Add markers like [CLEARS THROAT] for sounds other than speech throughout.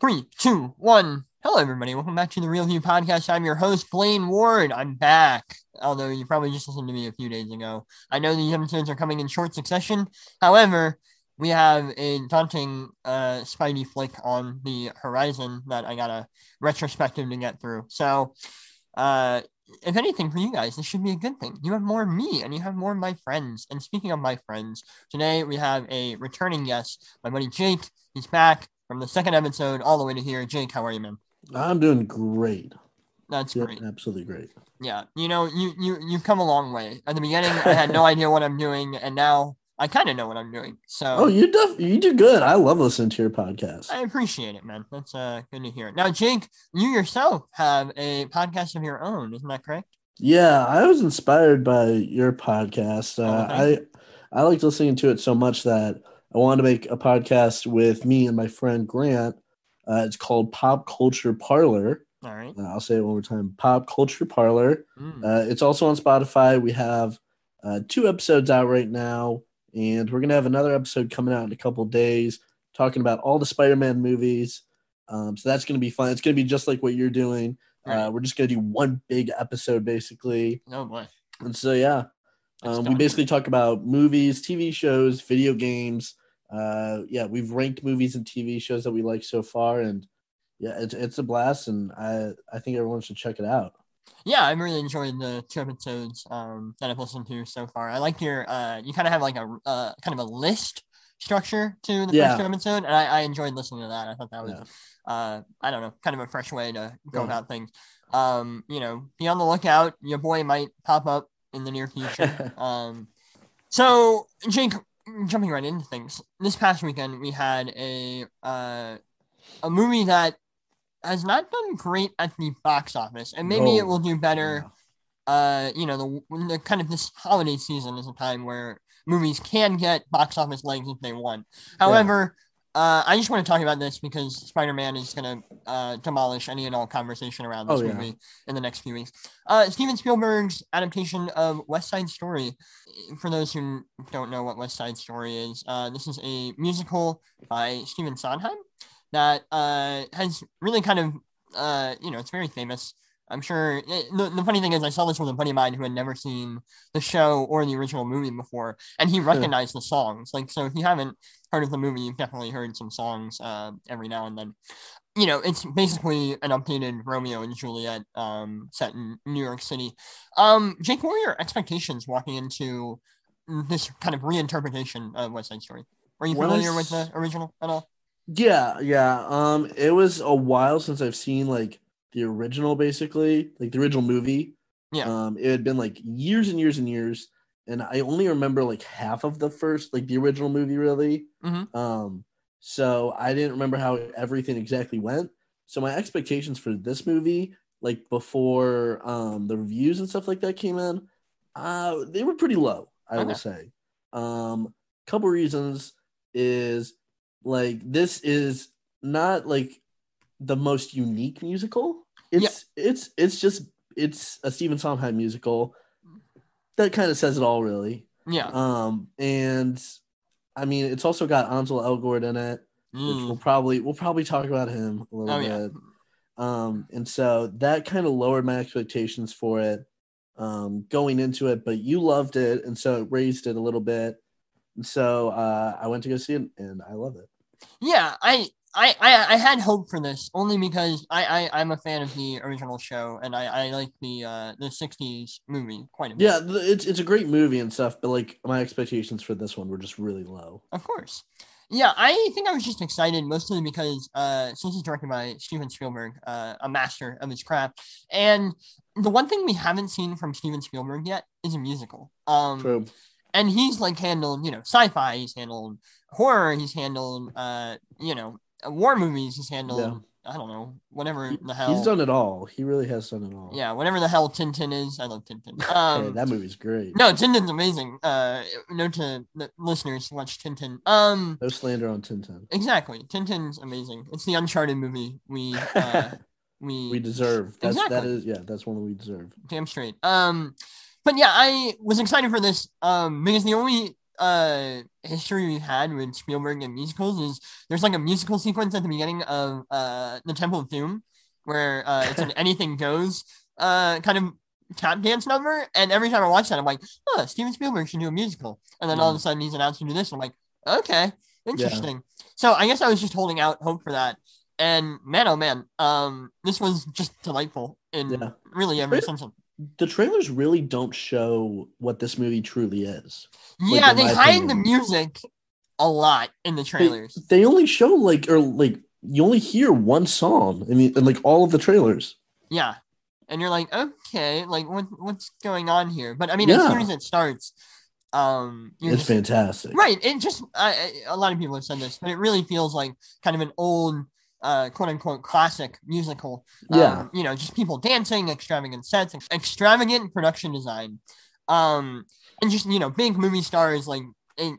Three, two, one. Hello, everybody. Welcome back to the Real View Podcast. I'm your host, Blaine Ward. I'm back. Although you probably just listened to me a few days ago. I know these episodes are coming in short succession. However, we have a daunting uh, Spidey flick on the horizon that I got a retrospective to get through. So, uh, if anything, for you guys, this should be a good thing. You have more of me and you have more of my friends. And speaking of my friends, today we have a returning guest, my buddy Jake. He's back from the second episode all the way to here. Jake, how are you, man? I'm doing great. That's Yeah, great. absolutely great. Yeah, you know, you you you've come a long way. At the beginning, I had no [LAUGHS] idea what I'm doing, and now I kind of know what I'm doing. So Oh, you def- you do good. I love listening to your podcast. I appreciate it, man. That's uh good to hear. Now, Jake, you yourself have a podcast of your own, isn't that correct? Yeah, I was inspired by your podcast. Uh, Oh, I I liked listening to it so much that I wanted to make a podcast with me and my friend Grant. Uh, it's called Pop Culture Parlor. All right. Uh, I'll say it one more time. Pop Culture Parlor. Mm. Uh, it's also on Spotify. We have uh, two episodes out right now, and we're gonna have another episode coming out in a couple days, talking about all the Spider-Man movies. Um, so that's gonna be fun. It's gonna be just like what you're doing. Right. Uh, we're just gonna do one big episode basically, oh boy. and so yeah, um, we basically talk about movies, TV shows, video games. Uh, yeah, we've ranked movies and TV shows that we like so far, and yeah, it's it's a blast, and I I think everyone should check it out. Yeah, I'm really enjoying the two episodes um, that I've listened to so far. I like your uh, you kind of have like a uh, kind of a list structure to the Yeah. first two episode, and I, I enjoyed listening to that. I thought that was Yeah. uh, I don't know, kind of a fresh way to go Yeah. about things. Um, you know, be on the lookout. Your boy might pop up in the near future. [LAUGHS] um, so Jake, jumping right into things. This past weekend, we had a uh, a movie that has not done great at the box office, and maybe it will do better. Uh, you know, the, the kind of this holiday season is a time where movies can get box office legs if they want. However, uh, I just want to talk about this because Spider Man is going to uh, demolish any and all conversation around this Oh, yeah. movie in the next few weeks. Uh, Steven Spielberg's adaptation of West Side Story. For those who don't know what West Side Story is, uh, this is a musical by Stephen Sondheim that uh, has really kind of, uh, you know, it's very famous. I'm sure. eh, The, the funny thing is, I saw this with a buddy of mine who had never seen the show or the original movie before, and he recognized the songs. Like, so if you haven't heard of the movie, you've definitely heard some songs uh, every now and then. You know, it's basically an updated Romeo and Juliet um, set in New York City. Um, Jake, what were your expectations walking into this kind of reinterpretation of West Side Story? Were you familiar with the original at all? Yeah, yeah. Um, it was a while since I've seen like the original, basically, like the original movie. Yeah. Um, it had been like years and years and years, and I only remember like half of the first, like the original movie, really. Mhm. Um, so I didn't remember how everything exactly went. So my expectations for this movie, like before um the reviews and stuff like that came in, uh, they were pretty low. I Okay. will say. Um, couple reasons is like this is not like the most unique musical. It's it's it's just it's a Stephen Sondheim musical. That kind of says it all, really. Yeah. Um, and I mean, it's also got Ansel Elgort in it, which Mm. we'll probably we'll probably talk about him a little Oh, yeah. bit. Um, and so that kind of lowered my expectations for it um, going into it, but you loved it, and so it raised it a little bit. And so uh, I went to go see it, and I love it. Yeah, I, I, I, I had hope for this only because I, I, I'm a fan of the original show and I, I like the uh the '60s movie quite a bit. Yeah, it's it's a great movie and stuff, but like my expectations for this one were just really low. of course. Yeah, I think I was just excited mostly because uh since it's directed by Steven Spielberg, uh, a master of his craft, and the one thing we haven't seen from Steven Spielberg yet is a musical. Um, True. and he's like handled you know sci-fi he's handled horror he's handled uh you know war movies he's handled Yeah. i don't know whatever the hell He's done it all. He really has done it all. yeah whatever the hell tintin is i love tintin [LAUGHS] Hey, um that movie's great. no tintin's amazing uh note to the listeners watch tintin um No slander on Tintin. exactly tintin's amazing it's the uncharted movie we uh [LAUGHS] we We deserve. That's Exactly. is yeah. That's one that we deserve. damn straight. Um, but yeah, I was excited for this um because the only uh history we've had with Spielberg and musicals is there's like a musical sequence at the beginning of uh the Temple of Doom where uh it's an [LAUGHS] anything goes uh kind of tap dance number, and every time I watch that, I'm like, oh, Steven Spielberg should do a musical, and then all of a sudden he's announced to do this. I'm like, okay, interesting. So I guess I was just holding out hope for that. And man, oh man, um, this was just delightful in Yeah. really every sense of. The trailers really don't show what this movie truly is. Like, Yeah, they hide the music a lot in the trailers. they only show like or like you only hear one song. I mean, in like all of the trailers. Yeah. And you're like, okay, like what what's going on here? But I mean, as soon as it starts, um, It's just, fantastic. right. It just I, I- a lot of people have said this, but it really feels like kind of an old, uh, quote unquote classic musical. Yeah. Um, you know, just people dancing, extravagant sets, ex- extravagant production design, um, and just you know, big movie stars like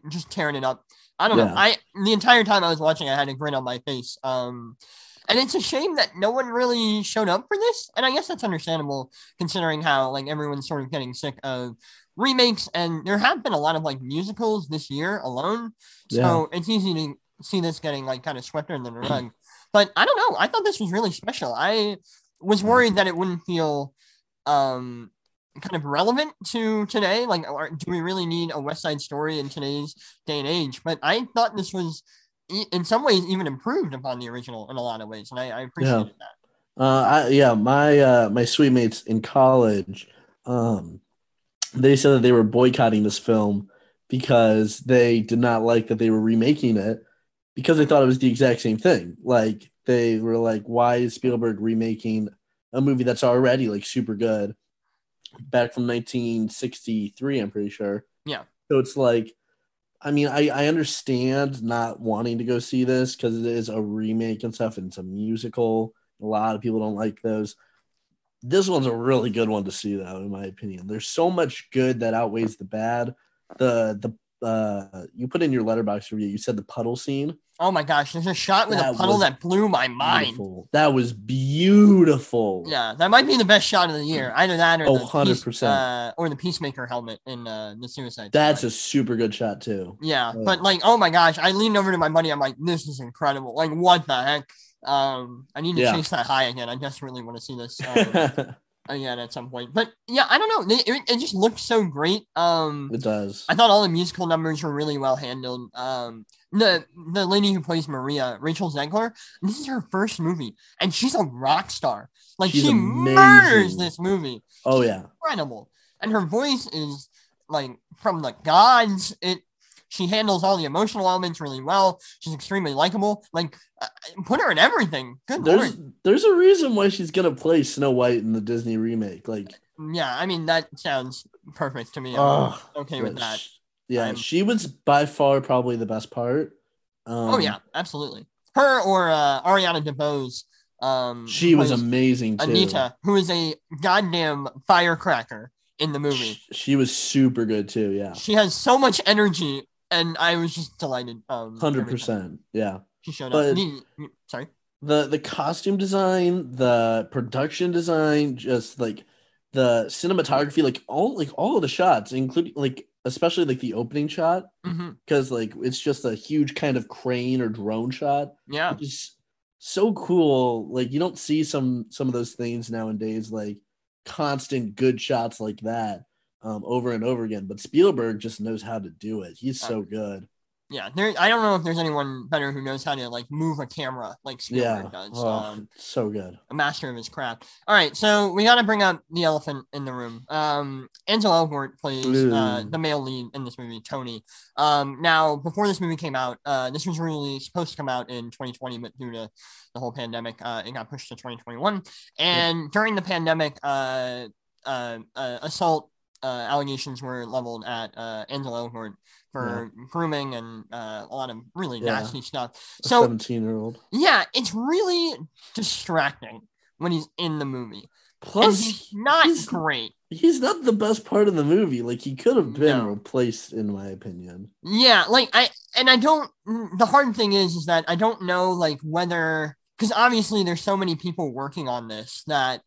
just tearing it up. I don't know. I the entire time I was watching, I had a grin on my face. Um, and it's a shame that no one really showed up for this. And I guess that's understandable considering how like everyone's sort of getting sick of remakes, and there have been a lot of like musicals this year alone. So it's easy to see this getting like kind of swept under the rug. But I don't know. I thought this was really special. I was worried that it wouldn't feel um kind of relevant to today. Like, or do we really need a West Side Story in today's day and age? But I thought this was, in some ways, even improved upon the original in a lot of ways, and I, I appreciated that. Uh, I, yeah, my uh, my suite mates in college, um, they said that they were boycotting this film because they did not like that they were remaking it because they thought it was the exact same thing. Like they were like, why is Spielberg remaking a movie that's already like super good back from 1963? I'm pretty sure. Yeah. So it's like, I mean, I, I understand not wanting to go see this because it is a remake and stuff, and it's a musical. A lot of people don't like those. This one's a really good one to see, though, in my opinion. There's so much good that outweighs the bad. The the uh, you put in your Letterboxd review. You said the puddle scene. Oh my gosh, there's a shot with a puddle that blew my mind. Beautiful. That was beautiful. Yeah, that might be the best shot of the year. Either that or Oh, the 100%. Peace- uh, or the Peacemaker helmet in uh, the Suicide. That's a super good shot too. Yeah, Oh. but like, oh my gosh, I leaned over to my buddy. I'm like, this is incredible. Like, what the heck? Um, I need to Yeah. chase that high again. I desperately want to see this [LAUGHS] um, again at some point. But yeah, I don't know. It, it, just looks so great. Um, it does. I thought all the musical numbers were really well handled. Um, the the lady who plays Maria, Rachel Zegler, this is her first movie, and she's a rock star. Like She's she murders this movie. Oh yeah. Incredible, and her voice is like from the gods. It she handles all the emotional elements really well. She's extremely likable. Like uh, put her in everything. Good There's lord. there's a reason why she's gonna play Snow White in the Disney remake. Like, Yeah, I mean that sounds perfect to me. I'm oh, okay with that. Yeah, I'm- she was by far probably the best part. Um, oh yeah, absolutely. Her or uh, Ariana DeBose. Um, she was amazing too. Anita, who is a goddamn firecracker in the movie. Sh- She was super good too. Yeah, She has so much energy, and I was just delighted. Um, hundred percent. Yeah. She showed But- up. Sorry. the the costume design, the production design, just like the cinematography, like all like all of the shots, including like especially like the opening shot, because like it's just a huge kind of crane or drone shot. Yeah. is so cool. Like you don't see some some of those things nowadays, like constant good shots like that um, over and over again. But Spielberg just knows how to do it. He's so good. Yeah. There. I don't know if there's anyone better who knows how to like move a camera like Spielberg Yeah, does. oh, Um, so good. a master of his craft. All right, so we got to bring up the elephant in the room. Um, Ansel Elgort plays uh, the male lead in this movie, Tony. Um, now before this movie came out, uh, this was really supposed to come out in 2020, but due to the whole pandemic, uh, it got pushed to 2021. And during the pandemic, uh, uh, uh, assault uh, allegations were leveled at uh, Ansel Elgort for grooming and uh, a lot of really Yeah. nasty stuff. A So 17 year old. yeah, it's really distracting when he's in the movie. Plus, he's not he's- great. he's not the best part of the movie. Like he could have been No. replaced, in my opinion. Yeah, like I and I don't the hard thing is is that I don't know like whether because obviously there's so many people working on this that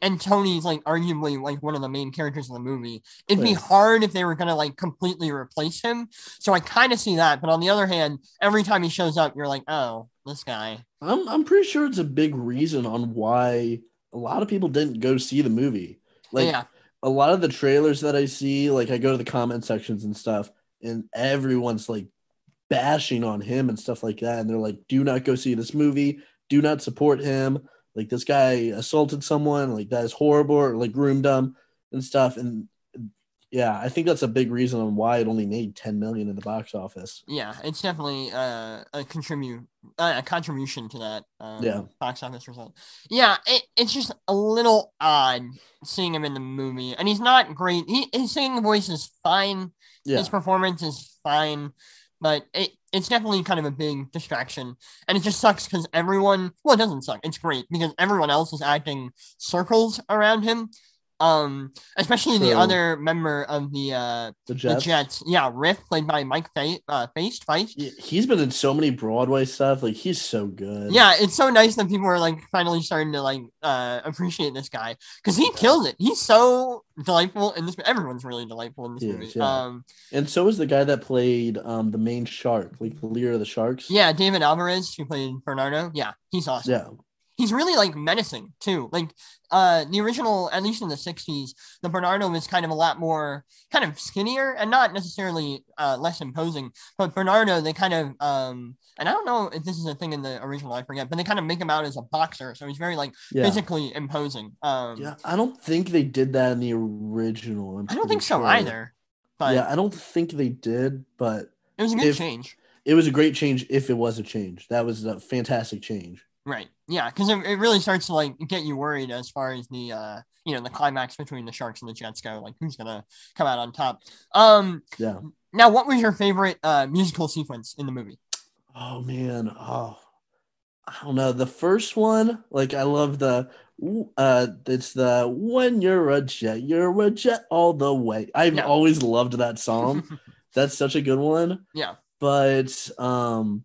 and Tony's like arguably like one of the main characters in the movie. It'd be hard if they were gonna like completely replace him. So I kind of see that. But on the other hand, every time he shows up, you're like, oh, this guy. I'm I'm pretty sure it's a big reason on why a lot of people didn't go see the movie. Like yeah, a lot of the trailers that I see, like I go to the comment sections and stuff, and everyone's like bashing on him and stuff like that. And they're like, do not go see this movie, do not support him. Like this guy assaulted someone, like that is horrible, or like groomed them and stuff. And yeah, I think that's a big reason on why it only made 10 million in the box office. yeah, it's definitely uh, a contribute uh, a contribution to that um, Yeah. box office result. Yeah, it, it's just a little odd seeing him in the movie, and he's not great. He, his singing voice is fine. Yeah. His performance is fine, but it, it's definitely kind of a big distraction. And it just sucks because everyone, well, it doesn't suck. It's great because everyone else is acting circles around him. Um, especially the other member of the uh The the Jets. Jets. Yeah, Riff, played by Mike Fa- uh, Faist. Faist. Yeah, He's been in so many Broadway stuff. Like he's so good. Yeah, it's so nice that people are like finally starting to like uh appreciate this guy because he killed it. He's so delightful in this. Everyone's really delightful in this movie. yeah. Um, And so is the guy that played um the main shark, like the leader of the sharks. yeah, David Alvarez, who played Bernardo. Yeah, he's awesome. Yeah. He's really like menacing too. Like uh the original, at least in the '60s, the Bernardo was kind of a lot more kind of skinnier and not necessarily uh less imposing. But Bernardo, they kind of um and I don't know if this is a thing in the original, I forget, but they kind of make him out as a boxer, so he's very like Yeah. physically imposing. Um Yeah. I don't think they did that in the original. I'm I don't pretty think so sure. either. But yeah, I don't think they did, but it was a good if- change. it was a great change if it was a change. That was a fantastic change. Right. Yeah, because it, it really starts to like get you worried as far as the uh you know the climax between the sharks and the jets go. Like who's gonna come out on top? Um Yeah. now what was your favorite uh musical sequence in the movie? Oh man. Oh. I don't know. The first one, like I love the uh it's the when you're a jet, you're a jet all the way. I've Yeah. always loved that song. [LAUGHS] That's such a good one. yeah. but um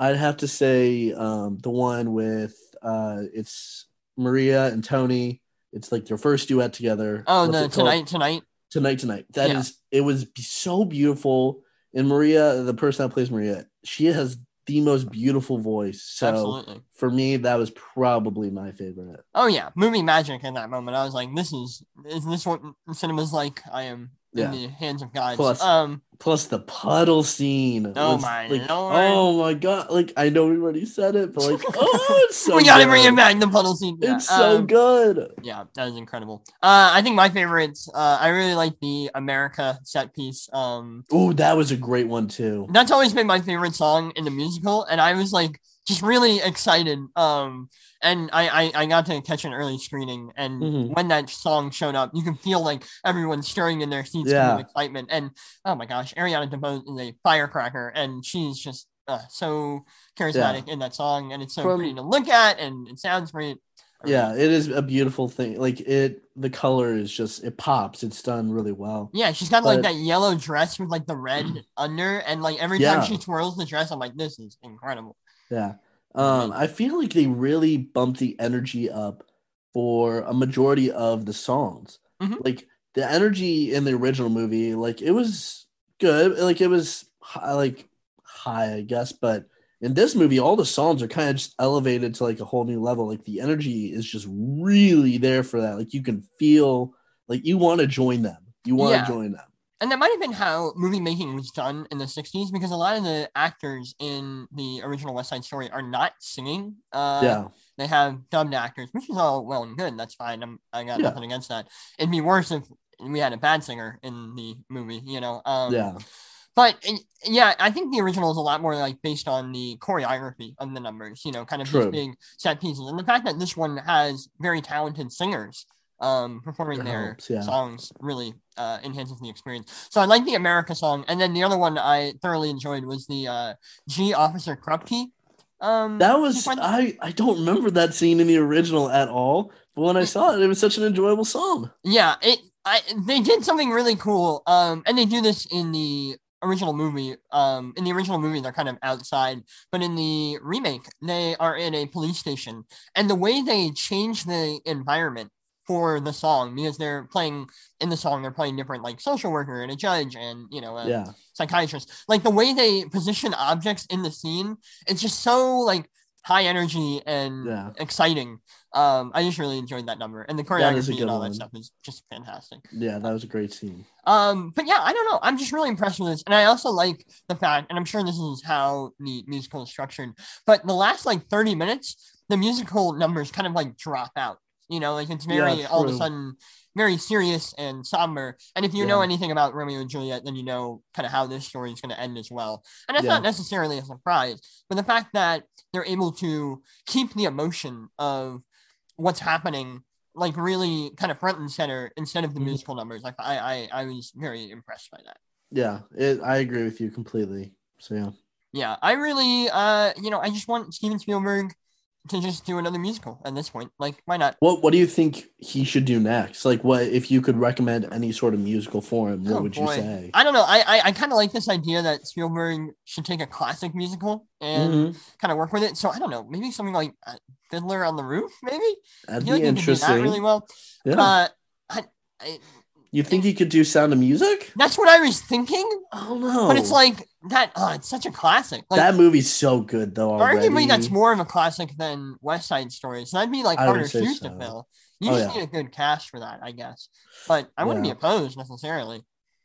i'd have to say um the one with uh it's maria and tony it's like their first duet together Oh What's no, tonight tonight. tonight tonight That is, Yeah. it was so beautiful and maria the person that plays maria she has the most beautiful voice so Absolutely. for me that was probably my favorite Oh yeah, movie magic in that moment. I was like, this is is this what cinema's like? I am in Yeah. the hands of God. Plus- um plus the puddle scene Oh was, my like, lord. oh my god like i know we already said it but like oh [LAUGHS] it's so we gotta bring good. it back, the puddle scene. Yeah, it's so um, good Yeah, that was incredible. Uh, I think my favorites. Uh, I really like the America set piece. Um, Oh, that was a great one too. that's always been my favorite song in the musical, and I was like just really excited. Um, and I I, I got to catch an early screening, and Mhm. when that song showed up, you can feel like everyone stirring in their seats Yeah. with excitement. And oh my gosh, Ariana DeBose is a firecracker, and she's just uh, so charismatic in that song, and it's so From- pretty to look at, and it sounds great. Really- Yeah, it is a beautiful thing. Like it, the color is just it pops. It's done really well. Yeah, she's got like that yellow dress with like the red under, and like every Yeah. time she twirls the dress, I'm like, this is incredible. Yeah. Um, I feel like they really bumped the energy up for a majority of the songs. Mhm. Like the energy in the original movie, like it was good. Like it was high, like high, I guess. But in this movie, all the songs are kind of just elevated to like a whole new level. Like the energy is just really there for that. Like you can feel like you want to join them. You want to Yeah. join them. And that might have been how movie making was done in the 60s because a lot of the actors in the original West Side Story are not singing. Uh, yeah. They have dubbed actors, which is all well and good. That's fine. I'm, I got Yeah. nothing against that. It'd be worse if we had a bad singer in the movie, you know? Um, Yeah. But uh, yeah, I think the original is a lot more like based on the choreography of the numbers, you know, kind of True. these big set pieces. And the fact that this one has very talented singers um, performing It their helps, yeah. songs really uh, enhances the experience. So I like the America song. And then the other one I thoroughly enjoyed was the uh, Gee Officer Krupke. Um, That was. I I don't remember that scene in the original at all. But when I saw it, it was such an enjoyable song. Yeah, it I they did something really cool. Um, and they do this in the original movie, um, in the original movie, they're kind of outside, but in the remake, they are in a police station, and the way they change the environment for the song because they're playing in the song they're playing different like social worker and a judge and you know a Yeah. psychiatrist like the way they position objects in the scene it's just so like high energy and Yeah. exciting um i just really enjoyed that number and the That is a choreography and all one. that stuff is just fantastic Yeah, that was a great scene. um, but yeah, I don't know. I'm just really impressed with this, and I also like the fact, and I'm sure this is how the musical is structured. But the last like 30 minutes, the musical numbers kind of like drop out. You know, like it's very Yeah, all of a sudden very serious and somber. And if you know anything about Romeo and Juliet, then you know kind of how this story is going to end as well. And that's Yeah. not necessarily a surprise, but the fact that they're able to keep the emotion of what's happening like really kind of front and center instead of the Mhm. musical numbers. Like I, I, I was very impressed by that. Yeah, it, I agree with you completely. So yeah. Yeah, I really, uh, you know, I just want Steven Spielberg to just do another musical at this point. Like, why not? What What do you think he should do next? Like, what if you could recommend any sort of musical for him? What Oh, would you say? I don't know. I, I, I kind of like this idea that Spielberg should take a classic musical and Mhm. kind of work with it. So I don't know, maybe something like uh, Fiddler on the Roof, maybe. That'd like be could do that interesting. really well. yeah. But I, I, you think he could do Sound of Music? that's what I was thinking. Oh no! But it's like that. Oh, it's such a classic. Like, that movie's so good though. Already. Arguably, that's more of a classic than West Side Story. So that'd be like I harder shoes to fill. You Oh, just yeah. need a good cast for that, I guess. But I wouldn't Yeah. be opposed necessarily.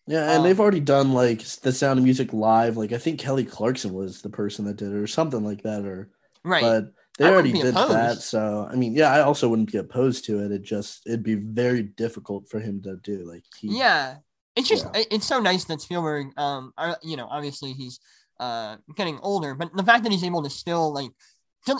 Yeah, and Um, they've already done like the Sound of Music live. Like I think Kelly Clarkson was the person that did it, or something like that. Or Right. but they I already did that. So I mean, yeah, I also wouldn't be opposed to it. It just it'd be very difficult for him to do. Like he, yeah. It's just yeah. it's so nice that Spielberg, um, are, you know, obviously he's uh getting older, but the fact that he's able to still like, still,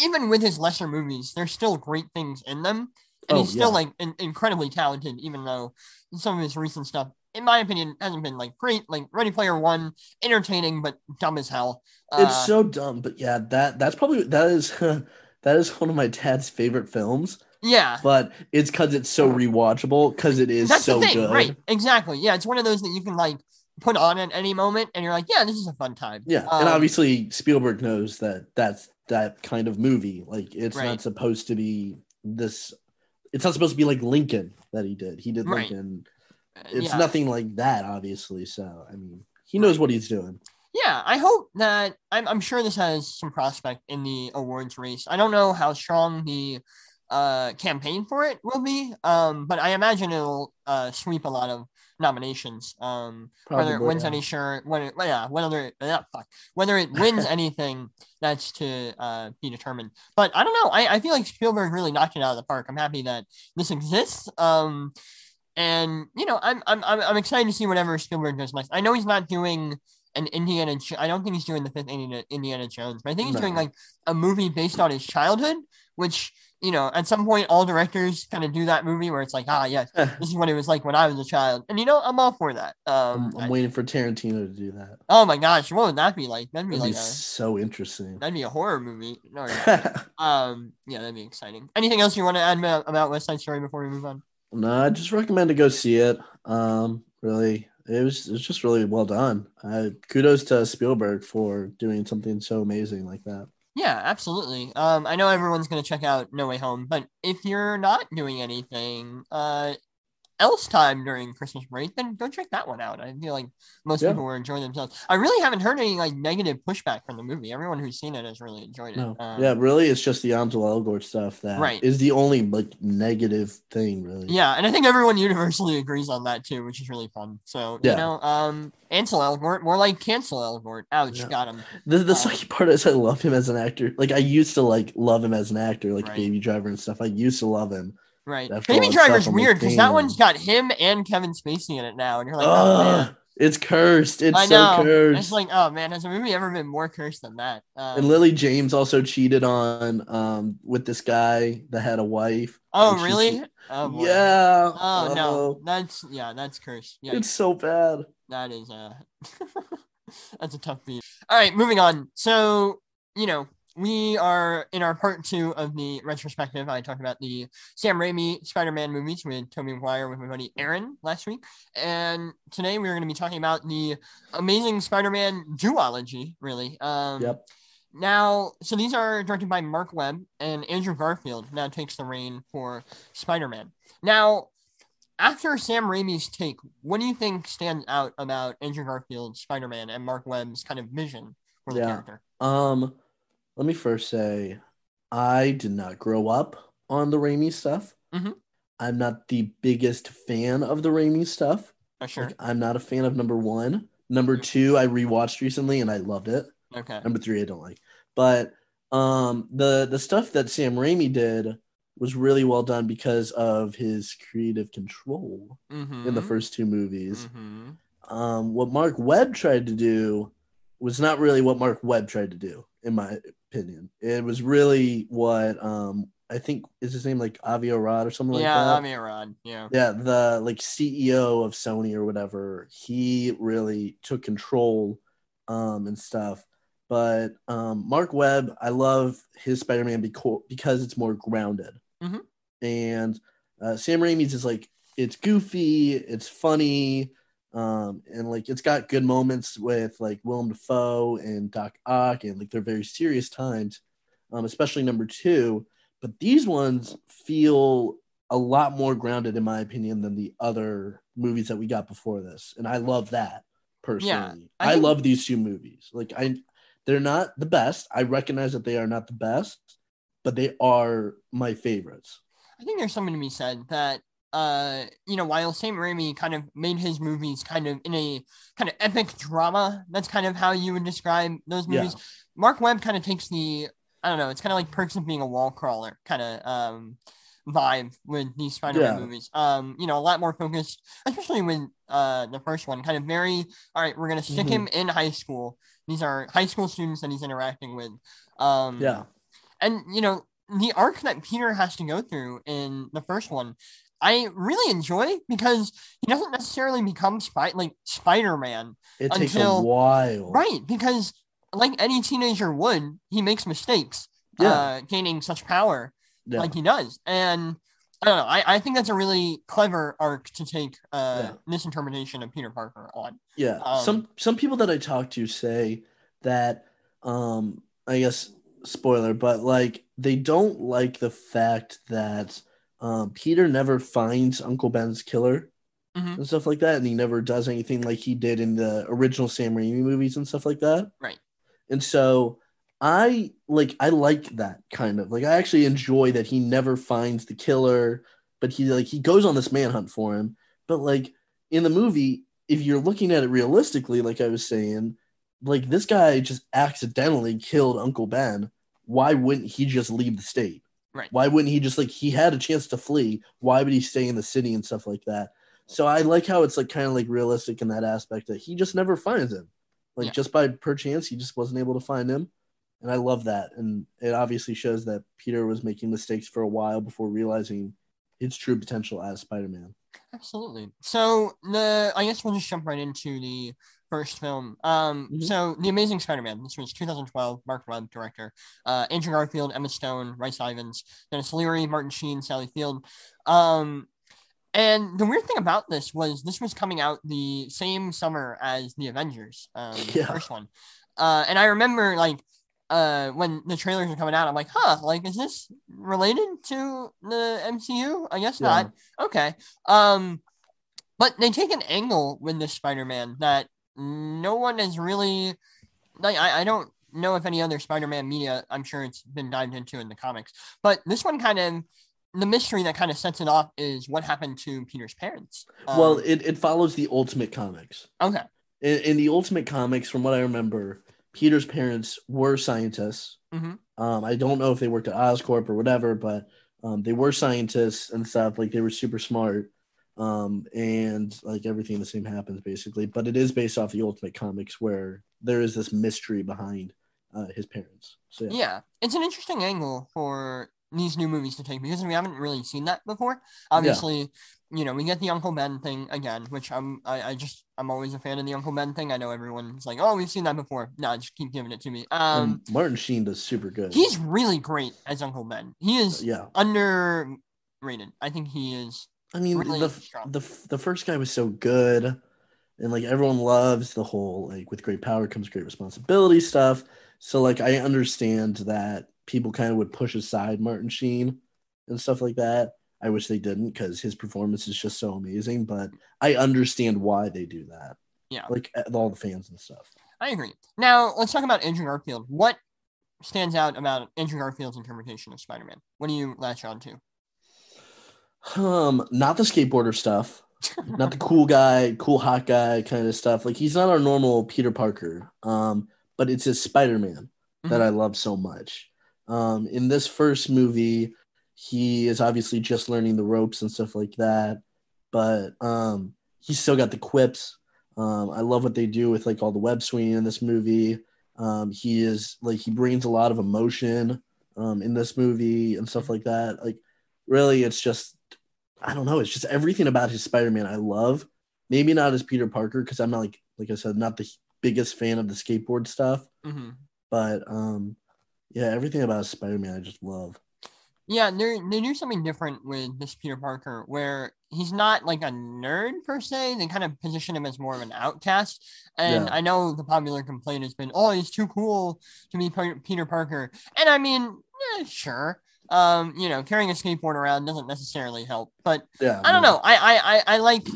even with his lesser movies, there's still great things in them, and Oh, he's still yeah. like in, incredibly talented, even though some of his recent stuff, in my opinion, hasn't been like great. Like Ready Player One, entertaining but dumb as hell. Uh, it's so dumb. But yeah, that that's probably that is [LAUGHS] that is one of my dad's favorite films. Yeah. But it's because it's so rewatchable because it is That's so the thing, good. right? Exactly. Yeah, it's one of those that you can like put on at any moment, and you're like, yeah, this is a fun time. Yeah, and Um, obviously Spielberg knows that that's that kind of movie. Like it's Right. not supposed to be this. It's not supposed to be like Lincoln that he did. He did Right. Lincoln. uh, It's yeah. nothing like that, obviously. So I mean, he knows what he's doing. Yeah, I hope that I'm, I'm sure this has some prospect in the awards race. I don't know how strong the uh campaign for it will be, um, but I imagine it'll uh sweep a lot of nominations. Um, whether it wins yeah. any sure, whether well, yeah, whether it yeah, fuck, whether it wins [LAUGHS] anything, that's to uh be determined. But I don't know. I, I feel like Spielberg really knocked it out of the park. I'm happy that this exists. Um, and you know, I'm I'm I'm, excited to see whatever Spielberg does next. I know he's not doing an Indiana. I don't think he's doing the fifth Indiana, Indiana Jones, but I think he's doing like a movie based on his childhood, which you know, at some point, all directors kind of do that movie where it's like, ah, yes, this is what it was like when I was a child, and you know, I'm all for that. Um, I'm, I'm I- waiting for Tarantino to do that. oh my gosh, what would that be like? That'd be That'd like be a so interesting. that'd be a horror movie. No, [LAUGHS] um, yeah, that'd be exciting. Anything else you want to add about, about West Side Story before we move on? no, I just recommend to go see it. Um, really, it was it was just really well done. Uh, kudos to Spielberg for doing something so amazing like that. Yeah, absolutely. Um, I know everyone's gonna check out No Way Home, but if you're not doing anything uh else time during Christmas break, then go check that one out. I feel like most Yeah. people were enjoying themselves. I really haven't heard any like negative pushback from the movie. Everyone who's seen it has really enjoyed it. No, Um, yeah, really, it's just the Ansel Elgort stuff that is Right. is the only like negative thing, really. Yeah, and I think everyone universally agrees on that too, which is really fun. So Yeah. you know, um, Ansel Elgort, more like cancel Elgort. Ouch, Yeah. got him. The the Um, sucky part is I love him as an actor. Like I used to like love him as an actor, like Right. Baby Driver and stuff. I used to love him. Right. All Baby Driver's stuff, I'm like, weird because that one's got him and Kevin Spacey in it now, and you're like, oh man. It's cursed. It's I so cursed. It's like, oh man, has a movie ever been more cursed than that? Um, and Lily James also cheated on um with this guy that had a wife. oh she really? Oh boy. yeah. Oh no, Oh, that's yeah, that's cursed. Yeah, It's so bad. that is uh, [LAUGHS] that's a tough beat. All right, moving on. So you know, we are in our part two of the retrospective. I talked about the Sam Raimi Spider-Man movies with Tobey Maguire with my buddy Aaron last week, and today we're going to be talking about the Amazing Spider-Man duology. Really. Um, Yep. Now, so these are directed by Marc Webb and Andrew Garfield. Now takes the reign for Spider-Man. Now, after Sam Raimi's take, what do you think stands out about Andrew Garfield's Spider-Man and Marc Webb's kind of vision for the Yeah. character? Um, let me first say, I did not grow up on the Raimi stuff. Mhm. I'm not the biggest fan of the Raimi stuff. Oh, sure. Like, I'm not a fan of number one. Number two, I rewatched recently and I loved it. Okay. Number three, I don't like. But um, the the stuff that Sam Raimi did was really well done because of his creative control Mm-hmm. in the first two movies. hmm Um, what Marc Webb tried to do was not really what Marc Webb tried to do, in my opinion. It was really what um, I think is his name like Avi Arad or something Yeah, like that. I mean, Rod. Yeah. yeah, the like CEO of Sony or whatever, he really took control um, and stuff. But um, Marc Webb, I love his Spider-Man beco- because it's more grounded. Mhm. And uh, Sam Raimi's is like it's goofy, it's funny, um, and like it's got good moments with like Willem Dafoe and Doc Ock, and like they're very serious times, um, especially number two. But these ones feel a lot more grounded, in my opinion, than the other movies that we got before this, and I love that personally. I I, think- love these two movies. Like I, they're not the best. I recognize that they are not the best, but they are my favorites. I think there's something to be said that uh you know while Sam Raimi kind of made his movies kind of in a kind of epic drama, that's kind of how you would describe those Yeah. movies. Marc Webb kind of takes the I don't know, it's kind of like perks of being a wall crawler kind of um vibe with these Spider-Man Yeah. movies. Um, you know, a lot more focused, especially with uh the first one, kind of very all right, we're gonna stick Mhm. him in high school. These are high school students that he's interacting with. Um Yeah, and you know the arc that Peter has to go through in the first one, I really enjoy because he doesn't necessarily become spy like Spider Man, it takes a Until- while. right? Because like any teenager would, he makes mistakes, Yeah. uh, gaining such power Yeah. like he does, and I don't know. I, I think that's a really clever arc to take uh, Yeah. this interpretation of Peter Parker on. Yeah. Um, some some people that I talk to say that um I guess spoiler, but like they don't like the fact that um Peter never finds Uncle Ben's killer Mhm. and stuff like that, and he never does anything like he did in the original Sam Raimi movies and stuff like that. Right. And so I like I like that kind of like I actually enjoy that he never finds the killer, but he like he goes on this manhunt for him. But like in the movie, if you're looking at it realistically, like I was saying, like this guy just accidentally killed Uncle Ben. Why wouldn't he just leave the state? Right. Why wouldn't he just like he had a chance to flee? Why would he stay in the city and stuff like that? So I like how it's like kind of like realistic in that aspect that he just never finds him. Like Yeah. just by perchance, he just wasn't able to find him. And I love that. And it obviously shows that Peter was making mistakes for a while before realizing his true potential as Spider Man. Absolutely. So the I guess we'll just jump right into the first film. Um, Mhm. so the Amazing Spider-Man. This was 2012. Marc Webb, director. Uh, Andrew Garfield, Emma Stone, Rhys Ifans, Denis Leary, Martin Sheen, Sally Field. Um, and the weird thing about this was this was coming out the same summer as the Avengers. Um, the first one. Uh, and I remember like uh when the trailers were coming out, I'm like, huh, like is this related to the MCU? I guess Yeah. not. Okay. Um, but they take an angle with this Spider-Man that no one has really like. I, I don't know if any other Spider-Man media. I'm sure it's been dived into in the comics, but this one kind of the mystery that kind of sets it off is what happened to Peter's parents. well, Um, it, it follows the Ultimate Comics. okay, In, in the Ultimate Comics, from what I remember, Peter's parents were scientists. Mhm. Um, I don't know if they worked at Oscorp or whatever, but um, they were scientists and stuff. Like they were super smart. Um, and like everything the same happens basically. But it is based off the Ultimate Comics where there is this mystery behind uh, his parents. So yeah. yeah, it's an interesting angle for these new movies to take because we haven't really seen that before. Obviously, you know, we get the Uncle Ben thing again, which I'm I, I just I'm always a fan of the Uncle Ben thing. I know everyone's like, oh, we've seen that before. No, just keep giving it to me. Um, And Martin Sheen does super good. he's really great as Uncle Ben. He is yeah. under underrated. I think he is. I mean, really the strong. the the first guy was so good, and like everyone loves the whole like with great power comes great responsibility stuff. So like I understand that people kind of would push aside Martin Sheen and stuff like that. I wish they didn't because his performance is just so amazing. But I understand why they do that. Yeah. like all the fans and stuff. I agree. Now let's talk about Andrew Garfield. What stands out about Andrew Garfield's interpretation of Spider-Man? What do you latch on to? Um, not the skateboarder stuff. not the cool guy, cool hot guy kind of stuff. Like he's not our normal Peter Parker. Um, but it's his Spider-Man that I love so much. Um, in this first movie, he is obviously just learning the ropes and stuff like that, but um, he's still got the quips. Um, I love what they do with like all the web swinging in this movie. Um, he is like he brings a lot of emotion um, in this movie and stuff like that. Like really, it's just I don't know. It's just everything about his Spider-Man I love. Maybe not as Peter Parker because I'm not like like I said, not the biggest fan of the skateboard stuff, hmm but um, yeah, everything about Spider-Man I just love. Yeah, they they do something different with this Peter Parker, where he's not like a nerd per se. They kind of position him as more of an outcast. And Yeah. I know the popular complaint has been, "Oh, he's too cool to be Peter Parker." And I mean, sure, um, you know, carrying a skateboard around doesn't necessarily help. But Yeah, I don't no. know. I I I, I like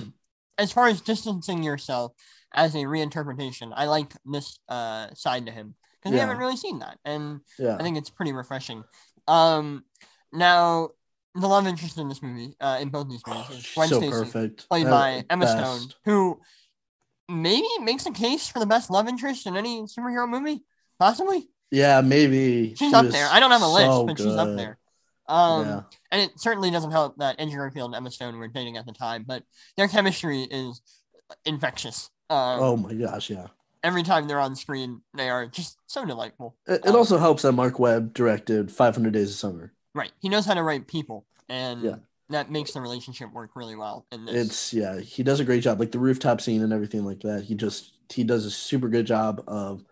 as far as distancing yourself as a reinterpretation. I like this uh side to him because we haven't really seen that, and Yeah, I think it's pretty refreshing. Um, now the love interest in this movie, uh, in both these movies, Oh, is Gwen so Stacy, perfect. played Uh, by Emma best. Stone, who maybe makes a case for the best love interest in any superhero movie, possibly. Yeah, maybe She's She up there. I don't have a list, so but she's up there. Um, yeah, and it certainly doesn't help that Andrew Garfield and Emma Stone were dating at the time, but their chemistry is infectious. Um, oh my gosh, yeah. Every time they're on screen, they are just so delightful. It, it Um, also helps that Marc Webb directed 500 Days of Summer. Right. He knows how to write people, and Yeah. that makes the relationship work really well in this. It's yeah, he does a great job. Like the rooftop scene and everything like that. He just he does a super good job of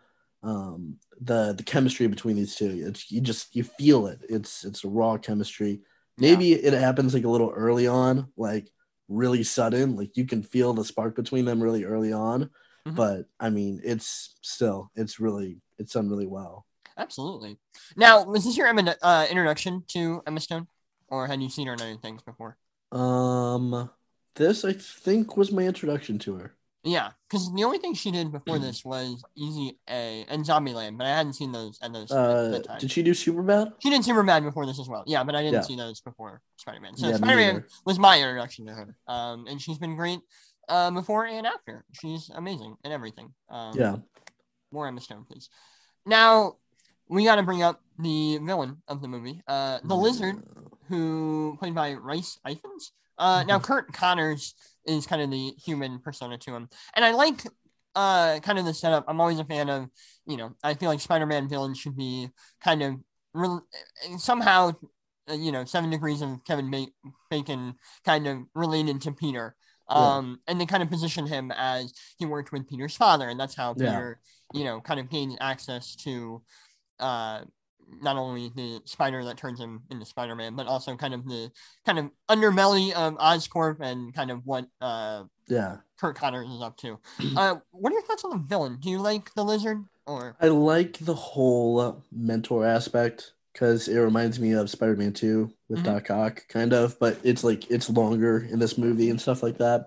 um the the chemistry between these two. It's you just you feel it. It's it's a raw chemistry. Maybe it happens like a little early on, like really sudden. Like you can feel the spark between them really early on. Mhm. But I mean, it's still it's really it's done really well. Absolutely. Now, was this your uh, introduction to Emma Stone, or had you seen her in other things before? Um, this I think was my introduction to her. Yeah, because the only thing she did before this was Easy A and Zombieland, but I hadn't seen those at those at Uh, time. did she do Superbad? She did Superbad before this as well. Yeah, but I didn't Yeah. see those before Spider Man. So Yeah, Spider Man was my introduction to her. Um, and she's been great uh, before and after. She's amazing and everything. Um, Yeah. More Emma Stone, please. Now, we got to bring up the villain of the movie, uh, the Lizard, who played by Rhys Ifans. Uh, now, Curt Connors is kind of the human persona to him, and I like uh kind of the setup. I'm always a fan of, you know, I feel like Spider-Man villains should be kind of re- somehow, uh, you know, Seven Degrees of Kevin ba- Bacon kind of related to Peter. Yeah. Um, and they kind of position him as he worked with Peter's father, and that's how Yeah. Peter, you know, kind of gains access to uh not only the spider that turns him into Spider-Man, but also kind of the kind of underbelly of Oscorp and kind of what uh Yeah. Curt Connors is up to. [CLEARS THROAT] Uh, what are your thoughts on the villain? Do you like the lizard or I like the whole mentor aspect because it reminds me of Spider-Man 2 with Mhm. Doc Ock, kind of, but it's like it's longer in this movie and stuff like that.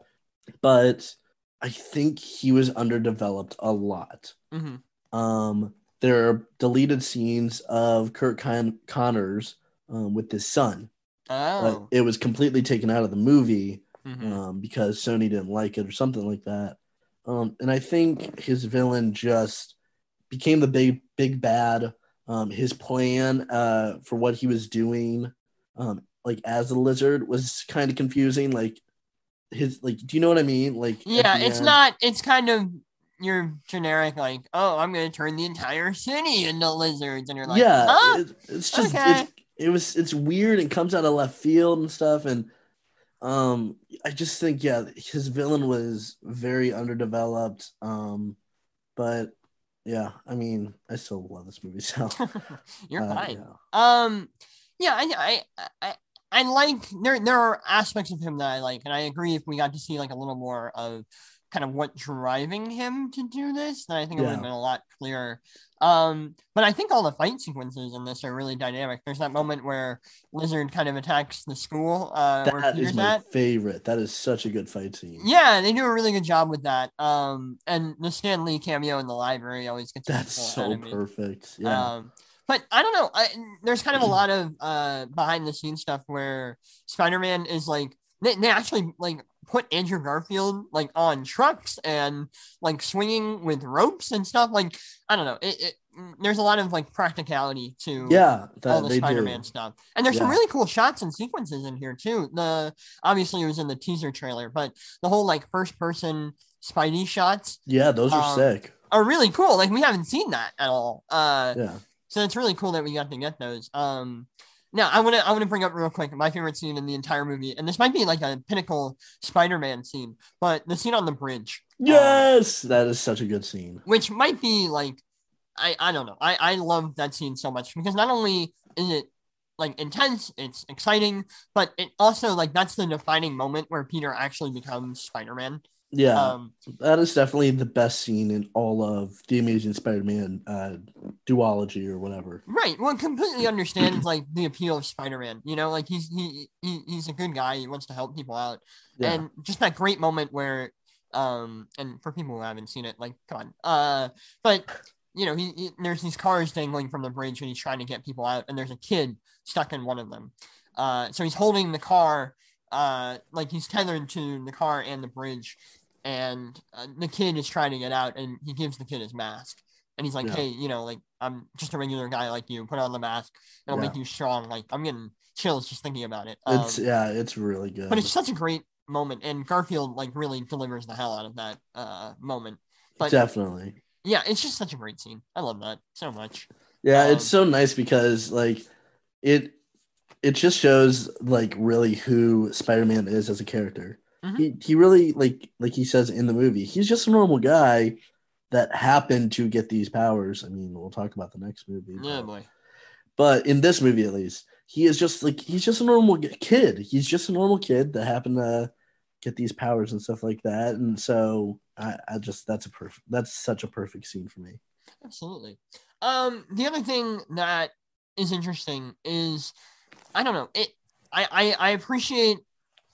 But I think he was underdeveloped a lot. Mhm. Um, there are deleted scenes of Curt Con- Connors um, with his son. but oh it was completely taken out of the movie mhm. um, because Sony didn't like it or something like that. Um, and I think his villain just became the big big bad. Um, his plan uh, for what he was doing, um, like as a lizard, was kind of confusing. Like his like, do you know what I mean? Like, yeah, it's end- not. It's kind of your generic like, oh, I'm gonna turn the entire city into lizards, and you're like, yeah, huh? it- it's just Okay. it's, it was it's weird It comes out of left field and stuff and Um, I just think yeah, his villain was very underdeveloped. Um, but yeah, I mean, I still love this movie. So [LAUGHS] You're uh, fine. yeah. Um, yeah, I, I, I, I like there. There are aspects of him that I like, and I agree. If we got to see like a little more of kind of what driving him to do this, then I think it would have been a lot clearer. Um, but I think all the fight sequences in this are really dynamic. There's that moment where Lizard kind of attacks the school uh, That Peter's my at. favorite. That is such a good fight scene. Yeah, they do a really good job with that. Um, and the Stan Lee cameo in the library always gets That's so perfect. Yeah. Um, but I don't know. I, there's kind of a lot of uh behind the scenes stuff where Spider-Man is like they, they actually like put Andrew Garfield like on trucks and like swinging with ropes and stuff. Like I don't know. It, it there's a lot of like practicality to yeah, all the Spider-Man do. stuff. And there's some really cool shots and sequences in here too. The obviously it was in the teaser trailer, but the whole like first person Spidey shots Yeah, those are Um, sick. are really cool. Like we haven't seen that at all. Uh Yeah. so it's really cool that we got to get those. Um, now I want to I want to bring up real quick my favorite scene in the entire movie, and this might be like a pinnacle Spider-Man scene, but the scene on the bridge, um, Yes, that is such a good scene. which might be like, I I don't know, I I love that scene so much because not only is it like intense, it's exciting, but it also like that's the defining moment where Peter actually becomes Spider-Man. Yeah, Um, that is definitely the best scene in all of the Amazing Spider-Man uh, duology or whatever. Right. Well, completely understands like the appeal of Spider-Man. You know, like he's he, he he's a good guy. He wants to help people out, Yeah. and just that great moment where, um, and for people who haven't seen it, like, come on, uh, but you know, he, he there's these cars dangling from the bridge, and he's trying to get people out, and there's a kid stuck in one of them. Uh, so he's holding the car, uh, like he's tethered to the car and the bridge, and uh, the kid is trying to get out, and he gives the kid his mask. And he's like, Yeah. hey, you know, like I'm just a regular guy like you. Put on the mask. It'll make you strong. Like I'm getting chills just thinking about it. Um, It's yeah, it's really good. but it's such a great moment, and Garfield like really delivers the hell out of that uh moment. But definitely. yeah, it's just such a great scene. I love that so much. Yeah, Um, it's so nice because like it it just shows like really who Spider-Man is as a character. Mhm. He he really like like he says in the movie, he's just a normal guy that happened to get these powers. I mean, we'll talk about the next movie. Yeah, but- boy. but in this movie at least he is just like he's just a normal kid he's just a normal kid that happened to get these powers and stuff like that and so i, I just that's a perfect that's such a perfect scene for me Absolutely. Um, the other thing that is interesting is I don't know it. I I, I appreciate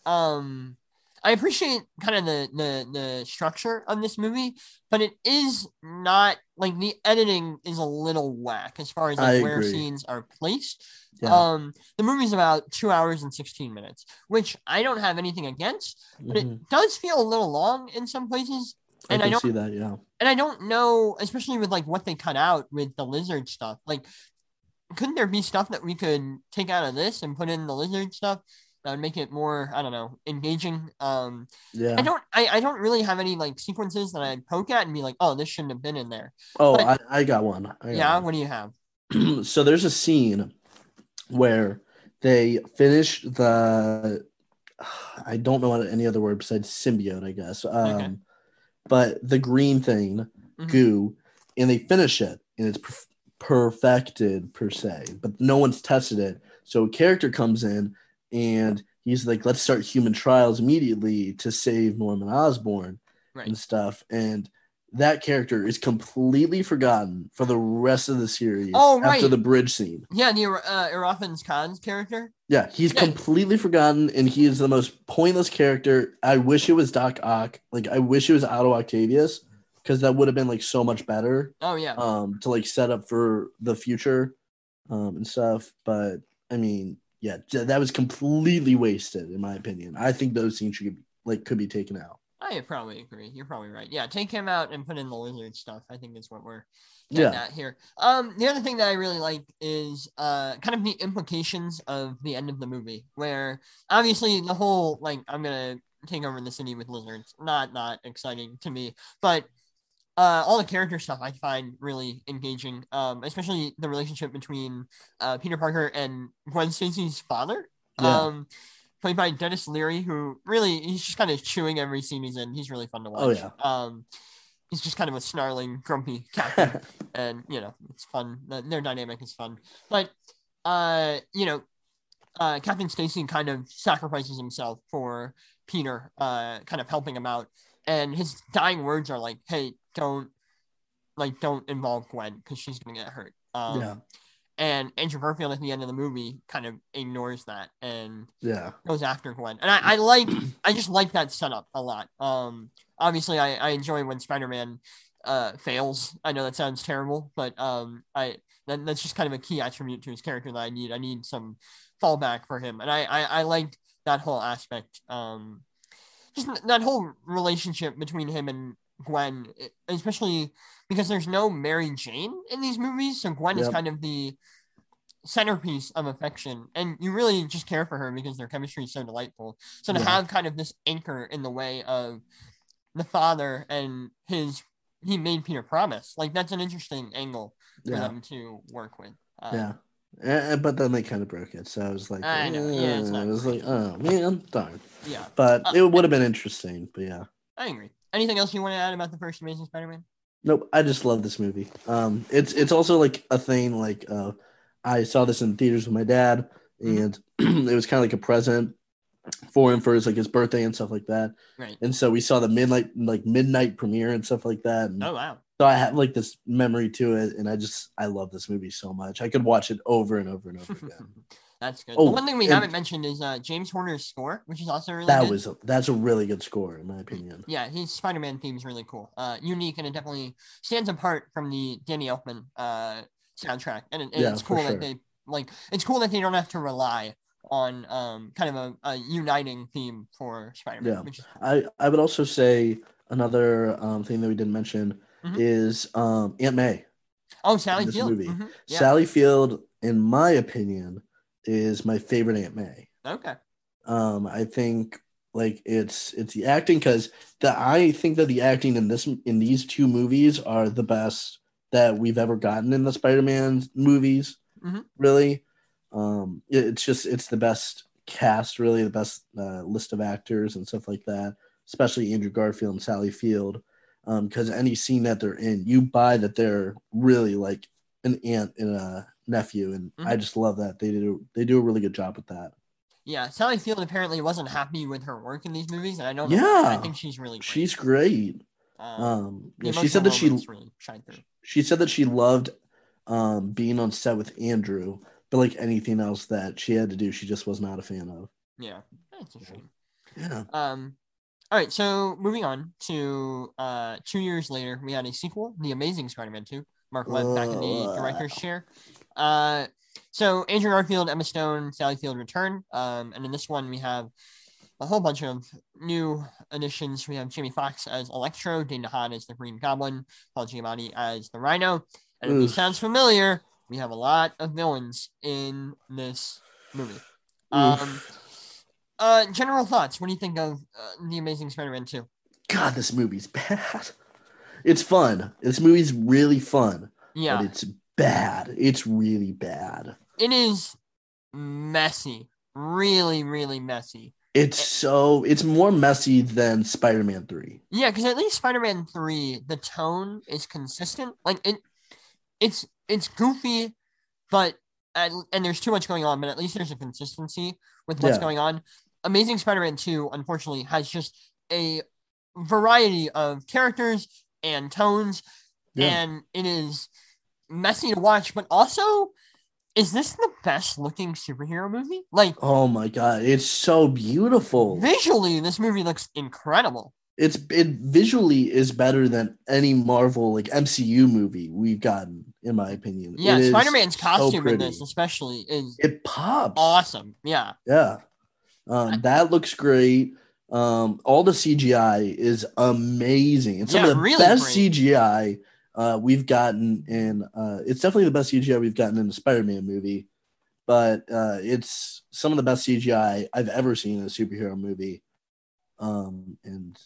um I appreciate kind of the, the the structure of this movie, but it is not like the editing is a little whack as far as like where scenes are placed. yeah Um, the movie's about two hours and sixteen minutes, which I don't have anything against, but Mhm. it does feel a little long in some places. i and I can don't see that yeah and I don't know, especially with like what they cut out with the lizard stuff. Like, couldn't there be stuff that we could take out of this and put in the lizard stuff that would make it more, I don't know, engaging? Um, yeah I don't, I, I don't really have any like sequences that I'd poke at and be like, oh, this shouldn't have been in there. oh but- I, I got one I got yeah, one. what do you have? [CLEARS THROAT] so there's a scene where they finish the [SIGHS] I don't know any other word besides symbiote, I guess. Um, Okay. But the green thing, Mhm. goo, and they finish it, and it's perf- perfected per se, but no one's tested it. So a character comes in, and he's like, "Let's start human trials immediately to save Norman Osborn Right. and stuff." And that character is completely forgotten for the rest of the series Oh, right. after the bridge scene. Yeah, the uh, Khan's character. Yeah, he's Yeah. completely forgotten, and he is the most pointless character. I wish it was Doc Ock. Like, I wish it was Otto Octavius, because that would have been like so much better. Oh yeah, Um, to like set up for the future, um, and stuff. But I mean, yeah, that was completely wasted, in my opinion. I think those scenes should be like could be taken out. I probably agree. You're probably right. Yeah, take him out and put in the lizard stuff. I think is what we're getting Yeah, at here. Um, the other thing that I really like is uh kind of the implications of the end of the movie, where obviously the whole like I'm gonna take over the city with lizards, not not exciting to me, but uh all the character stuff I find really engaging. Um, especially the relationship between uh Peter Parker and Gwen Stacy's father. Yeah. Um. played by Denis Leary, who really he's just kind of chewing every scene he's in. He's really fun to watch. Oh, yeah. Um, he's just kind of a snarling, grumpy captain, [LAUGHS] and you know it's fun. Their dynamic is fun, but uh, you know, uh, Captain Stacy kind of sacrifices himself for Peter, uh, kind of helping him out, and his dying words are like, "Hey, don't." Like, don't involve Gwen because she's gonna get hurt. Um, yeah. and Andrew Garfield at the end of the movie kind of ignores that and Yeah. goes after Gwen. And I, I like I just like that setup a lot. Um obviously I, I enjoy when Spider-Man uh fails. I know that sounds terrible, but um I that, that's just kind of a key attribute to his character that I need. I need some fallback for him. And I I, I like that whole aspect. Um just that whole relationship between him and Gwen, especially because there's no Mary Jane in these movies. So Gwen is kind of the centerpiece of affection, and you really just care for her because their chemistry is so delightful. So to Yeah. have kind of this anchor in the way of the father and his, he made Peter promise. Like that's an interesting angle for Yeah. them to work with. Uh, Yeah. Eh, but then they kind of broke it, so I was like, I know, yeah, it's eh, not I was like, oh man, darn. yeah, But Uh, it would have been interesting. But yeah, I agree. Anything else you want to add about the first Amazing Spider-Man? nope. I just love this movie. Um, it's it's also like a thing. Like, uh, I saw this in theaters with my dad, Mhm. and [CLEARS THROAT] it was kind of like a present for him for his like his birthday and stuff like that. Right. And so we saw the midnight like midnight premiere and stuff like that. And Oh wow. so I have like this memory to it, and I just I love this movie so much. I could watch it over and over and over [LAUGHS] again. That's good. Oh, the one thing we haven't mentioned is uh, James Horner's score, which is also really that good. was a, that's a really good score in my opinion. yeah, his Spider-Man theme is really cool, uh, unique, and it definitely stands apart from the Danny Elfman uh, soundtrack. And, it, and Yeah, it's cool that they like. It's cool that they don't have to rely on um, kind of a, a uniting theme for Spider-Man. Yeah. Which is, I I would also say another um, thing that we didn't mention Mhm. is um, Aunt May. oh, Sally Field. movie. mhm, Yeah. Sally Field, in my opinion, is my favorite Aunt May. okay. Um, I think like it's it's the acting because the I think that the acting in this in these two movies are the best that we've ever gotten in the Spider-Man movies. Mhm. Really, um, it- it's just it's the best cast, really the best uh, list of actors and stuff like that. Especially Andrew Garfield and Sally Field, because any scene that they're in, you buy that they're really like an aunt and a nephew, and I just love that they do they do a really good job with that. Yeah, Sally Field apparently wasn't happy with her work in these movies, and I don't know. why. I think she's really. Great. She's great. Um, Um, yeah, she said that she really she said that she loved um, being on set with Andrew, but like anything else that she had to do, she just was not a fan of. Yeah, that's a shame. Yeah, Um, all right, so moving on to uh, two years later, we had a sequel, The Amazing Spider-Man Two. Marc Webb back in the Uh. director's chair. Uh, so Andrew Garfield, Emma Stone, Sally Field return. Um, and in this one we have a whole bunch of new additions. We have Jamie Foxx as Electro, Dane DeHaan as the Green Goblin, Paul Giamatti as the Rhino. And if this sounds familiar, we have a lot of villains in this movie. Um, uh, general thoughts. What do you think of uh, the Amazing Spider-Man Two? God, this movie's [LAUGHS] bad. It's fun. This movie's really fun, Yeah, but it's bad. It's really bad. it is messy, really, really messy. It's so it's more messy than Spider-Man Three. Yeah, because at least Spider-Man Three, the tone is consistent. Like it, it's it's goofy, but and, and there's too much going on. But at least there's a consistency with what's Yeah. going on. Amazing Spider-Man Two, unfortunately, has just a variety of characters and tones, Yeah. and it is messy to watch. But also, is this the best looking superhero movie? Like Oh my god, it's so beautiful. visually, this movie looks incredible. It's it visually is better than any Marvel like MCU movie we've gotten, in my opinion. Yeah, It is Spider Man's so costume in this, especially, is It pops. awesome. Yeah, Yeah. Um, that looks great. Um, all the CGI is amazing. It's some Yeah, of the really best great. CGI uh, we've gotten in. Uh, it's definitely the best CGI we've gotten in the Spider-Man movie, but uh, it's some of the best CGI I've ever seen in a superhero movie. Um, and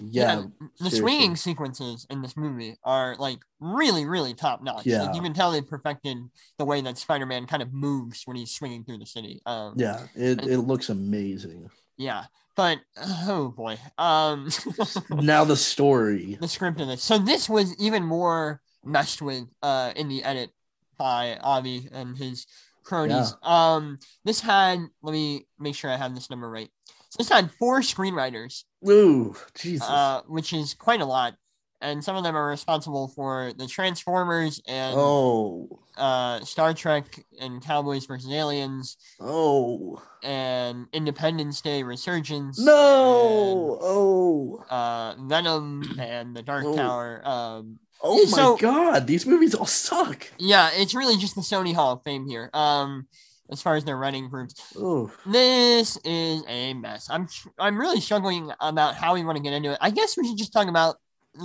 Yeah, the seriously. swinging sequences in this movie are like really, really top notch. Yeah. Like, you can tell they perfected the way that Spider-Man kind of moves when he's swinging through the city. Um, yeah, it, it looks amazing. yeah. But [CLEARS THROAT] oh boy, um, [LAUGHS] now the story. the script of this. So this was even more messed with uh in the edit by Avi and his cronies. Um, this had let me make sure I have this number right. So this had four screenwriters, Ooh, Jesus. uh, which is quite a lot, and some of them are responsible for the Transformers and oh, uh, Star Trek and Cowboys versus Aliens oh, and Independence Day Resurgence. no, oh, uh, Venom and The Dark Oh. Tower. Um, oh my so- God! These movies all suck. yeah, it's really just the Sony Hall of Fame here. Um, as far as their writing groups, Oh, this is a mess. I'm I'm really struggling about how we want to get into it. I guess we should just talk about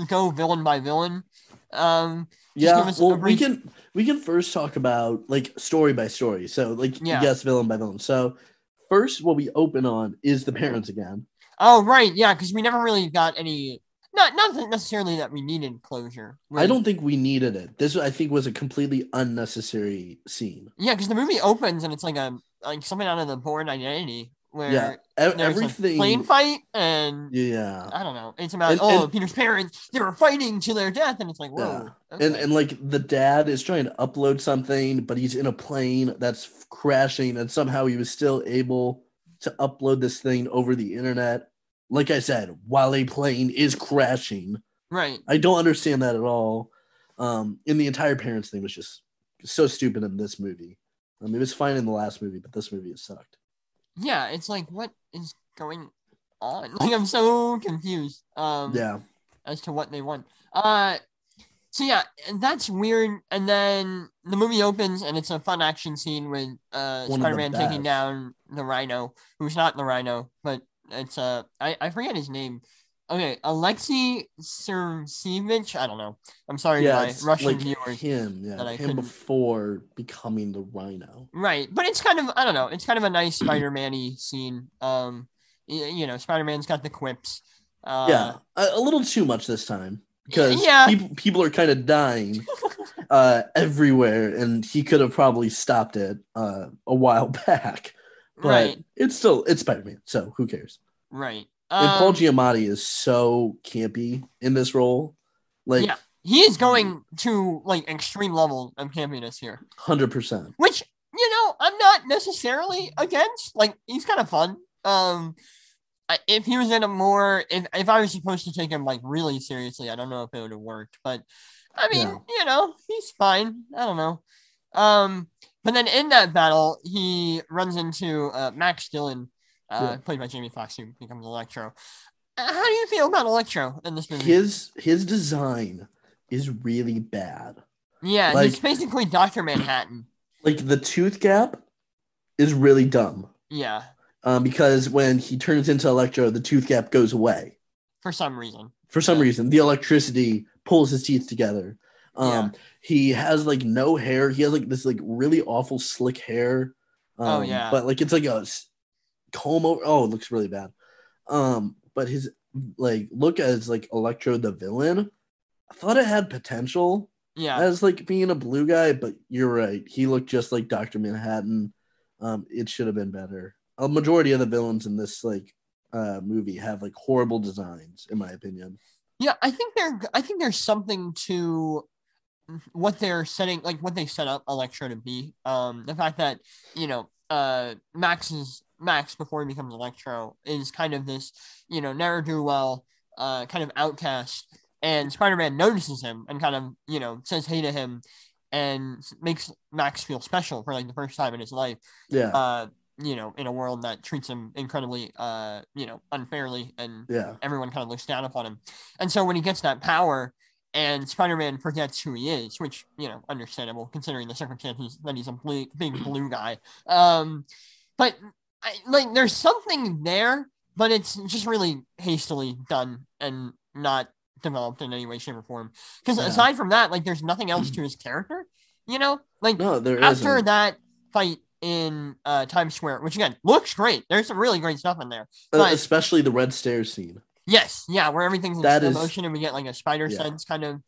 go villain by villain. Um, yeah. Well, we can we can first talk about like story by story. So like Yeah. yes, villain by villain. So first, what we open on is the parents again. oh right, yeah, because we never really got any. Not not necessarily that we needed closure. I don't think we needed it. This I think was a completely unnecessary scene. Yeah, because the movie opens and it's like a like something out of the Bourne Identity where Yeah, e- everything. plane fight and Yeah. I don't know. It's about And- oh and- Peter's parents they were fighting to their death and it's like whoa. And okay. and like the dad is trying to upload something, but he's in a plane that's crashing, and somehow he was still able to upload this thing over the internet. Like I said, while a plane is crashing, right. I don't understand that at all. Um, and the entire parents thing was just so stupid in this movie. I mean, it was fine in the last movie, but this movie has sucked. Yeah, it's like what is going on? [LAUGHS] Like I'm so confused. Um Yeah, as to what they want. Uh so yeah, and that's weird. And then the movie opens and it's a fun action scene with uh One Spider-Man taking down the Rhino, who's not the Rhino, but it's uh I, I forget his name. Okay, Alexei Sergeyevich. I don't know. I'm sorry, yeah, my Russian like viewers. him, yeah, that I him couldn't- before becoming the Rhino. Right, but it's kind of I don't know. It's kind of a nice Spider-Man-y scene. Um, you know, Spider-Man's got the quips. Uh, yeah, a, a little too much this time because yeah. people people are kind of dying [LAUGHS] uh, everywhere, and he could have probably stopped it uh, a while [LAUGHS] back. But right, it's still it's Spider Man, so who cares? right. And Paul Um, Giamatti is so campy in this role, like Yeah. he is going to like extreme level of campiness here, hundred percent. which you know I'm not necessarily against. Like he's kind of fun. Um, if he was in a more if if I was supposed to take him like really seriously, I don't know if it would have worked. But I mean, Yeah. you know, he's fine. I don't know. Um, but then in that battle, he runs into uh, Max Dillon, uh, Yeah. played by Jamie Foxx, who becomes Electro. Uh, How do you feel about Electro in this movie? His his design is really bad. yeah, he's basically Doctor Manhattan. Like the tooth gap is really dumb. Yeah, Um, because when he turns into Electro, the tooth gap goes away. for some reason. for some Yeah. reason the electricity pulls his teeth together um he has like no hair he has like this like really awful slick hair um, Oh, yeah. but like it's like a comb over oh it looks really bad um but his like look as like electro the villain i thought it had potential Yeah, as like being a blue guy but you're right he looked just like dr manhattan um it should have been better a majority of the villains in this like uh movie have like horrible designs in my opinion yeah. I think there. I think there's something to what they're setting, like what they set up Electro to be. Um, the fact that you know, uh, Max is Max before he becomes Electro is kind of this, you know, never do well, uh, kind of outcast, and Spider-Man notices him and kind of you know says hey to him, and makes Max feel special for like the first time in his life. yeah Uh, you know, in a world that treats him incredibly, uh, you know, unfairly and yeah everyone kind of looks down upon him. And so when he gets that power and Spider-Man forgets who he is, which, you know, understandable considering the circumstances that he's a big blue guy. Um, but I, like there's something there, but it's just really hastily done and not developed in any way, shape, or form. Because Yeah. aside from that, like there's nothing else to his character, you know? Like No, there after isn't. that fight in uh, Times Square, which again looks great. There's some really great stuff in there. Uh, especially the red stairs scene. Yes, yeah, where everything's in That slow is- motion and we get like a spider Yeah. sense kind of.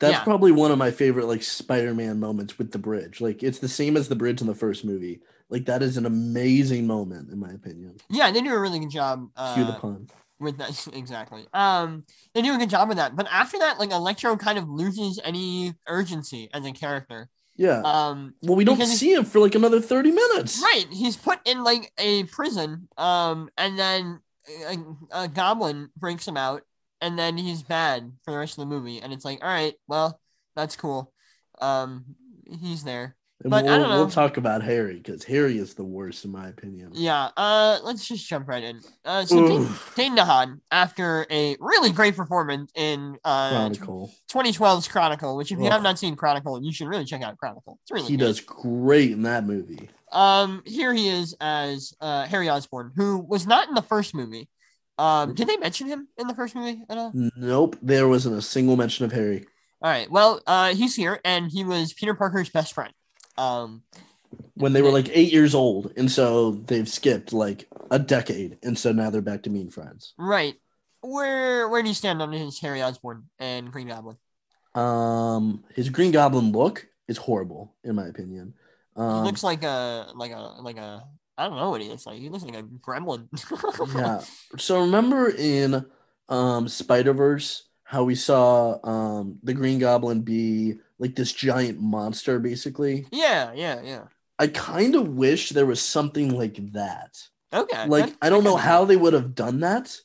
That's Yeah. probably one of my favorite like Spider-Man moments with the bridge. Like it's the same as the bridge in the first movie. Like that is an amazing moment in my opinion. Yeah, they do a really good job. Cue the Uh, pun. with that [LAUGHS] exactly. Um, they do a good job with that. But after that, like Electro kind of loses any urgency as a character. Yeah. Um, well, we don't see him for like another 30 minutes. right, he's put in like a prison. Um, and then a, a goblin breaks him out, and then he's bad for the rest of the movie. And it's like, all right, well, that's cool. Um, he's there. And But I we'll, don't know. we'll talk about Harry because Harry is the worst in my opinion. Yeah. Uh, let's just jump right in. Uh, so Dane, Dane DeHaan, after a really great performance in uh Chronicle. 2012's Chronicle, which if you have not seen Chronicle, you should really check out Chronicle. It's really He good. does great in that movie. Um, here he is as uh, Harry Osborn, who was not in the first movie. Um, did they mention him in the first movie at all? Nope, there wasn't a single mention of Harry. All right. Well, uh, he's here, and he was Peter Parker's best friend. Um, When they were like eight years old, and so they've skipped like a decade, and so now they're back to being friends. right. Where where do you stand on his Harry Osborn and Green Goblin? Um, his Green Goblin look is horrible, in my opinion. He Um, looks like a like a like a I don't know what he looks like. He looks like a gremlin. [LAUGHS] yeah. So remember in um Spider Verse how we saw um the Green Goblin be like this giant monster, basically. yeah, yeah, yeah. I kind of wish there was something like that. Okay. Like that- I don't know how they would have done that.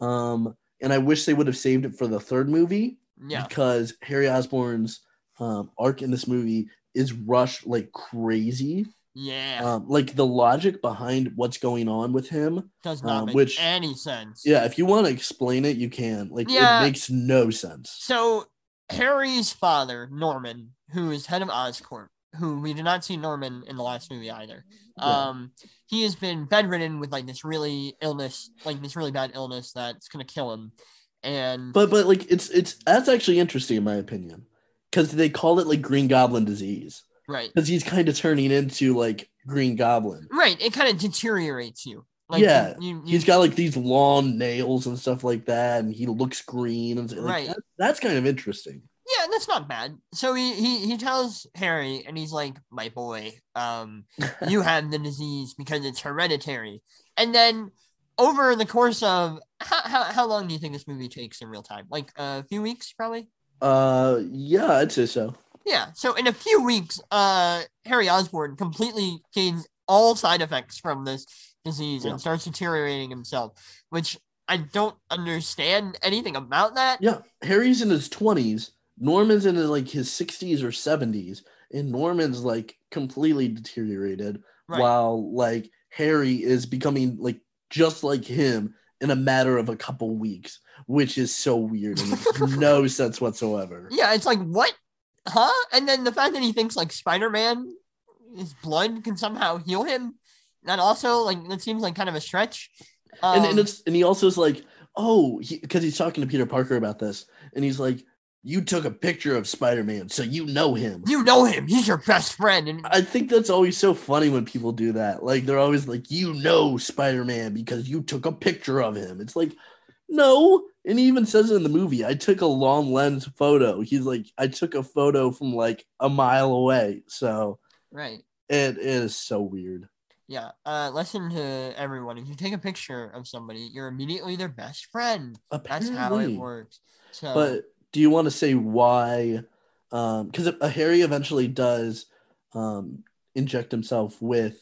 Um, and I wish they would have saved it for the third movie Yeah. because Harry Osborn's um, arc in this movie is rushed like crazy. Yeah. Um, like the logic behind what's going on with him. Does not um, make which- any sense. Yeah, if you want to explain it, you can. Like Yeah. it makes no sense. So Harry's father, Norman, who is head of Oscorp, who we did not see Norman in the last movie either. Yeah. Um, he has been bedridden with like this really illness, like this really bad illness that's gonna kill him. And But but like it's it's that's actually interesting in my opinion because they call it like Green Goblin disease right, because he's kind of turning into like Green Goblin. right, it kind of deteriorates you. Like Yeah, you, you, He's got like these long nails and stuff like that, and he looks green and like, Right. that- that's kind of interesting. yeah, that's not bad. So he, he he tells Harry, and he's like, "My boy, um, [LAUGHS] you have the disease because it's hereditary. And then over the course of how, how, how long do you think this movie takes in real time? Like a few weeks, probably? uh, yeah, I'd say so. Yeah. So in a few weeks, uh, Harry Osborn completely gains all side effects from this disease Yeah. and starts deteriorating himself, which I don't understand anything about that. Yeah, Harry's in his twenties. Norman's in like his sixties or seventies, and Norman's like completely deteriorated, Right. while like Harry is becoming like just like him in a matter of a couple weeks, which is so weird and makes [LAUGHS] no sense whatsoever. Yeah, it's like what? Huh? And then the fact that he thinks like Spider-Man, his blood can somehow heal him. That also like that seems like kind of a stretch. Um, and, and it's and he also is like, oh, because he's talking to Peter Parker about this, and he's like, you took a picture of Spider Man, so you know him. you know him. He's your best friend. And I think that's always so funny when people do that. Like they're always like, you know Spider Man because you took a picture of him. It's like, no. And he even says it in the movie. I took a long lens photo. He's like, I took a photo from like a mile away. So right. it is so weird. Yeah. Uh listen to everyone. If you take a picture of somebody, you're immediately their best friend. That's how it works. So But do you want to say why? Because um, Harry eventually does um, inject himself with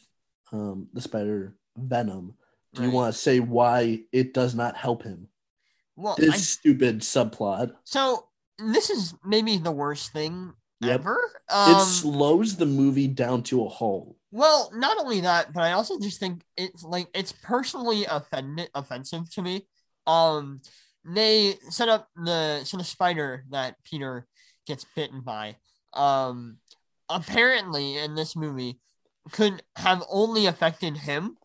um, the spider venom. Do you want to say why it does not help him? well This I, stupid subplot. so this is maybe the worst thing Yep. ever. it Um slows the movie down to a halt. Well, not only that, but I also just think it's like it's personally offended offensive to me. Um, they set up the so the spider that Peter gets bitten by. Um, apparently in this movie could have only affected him.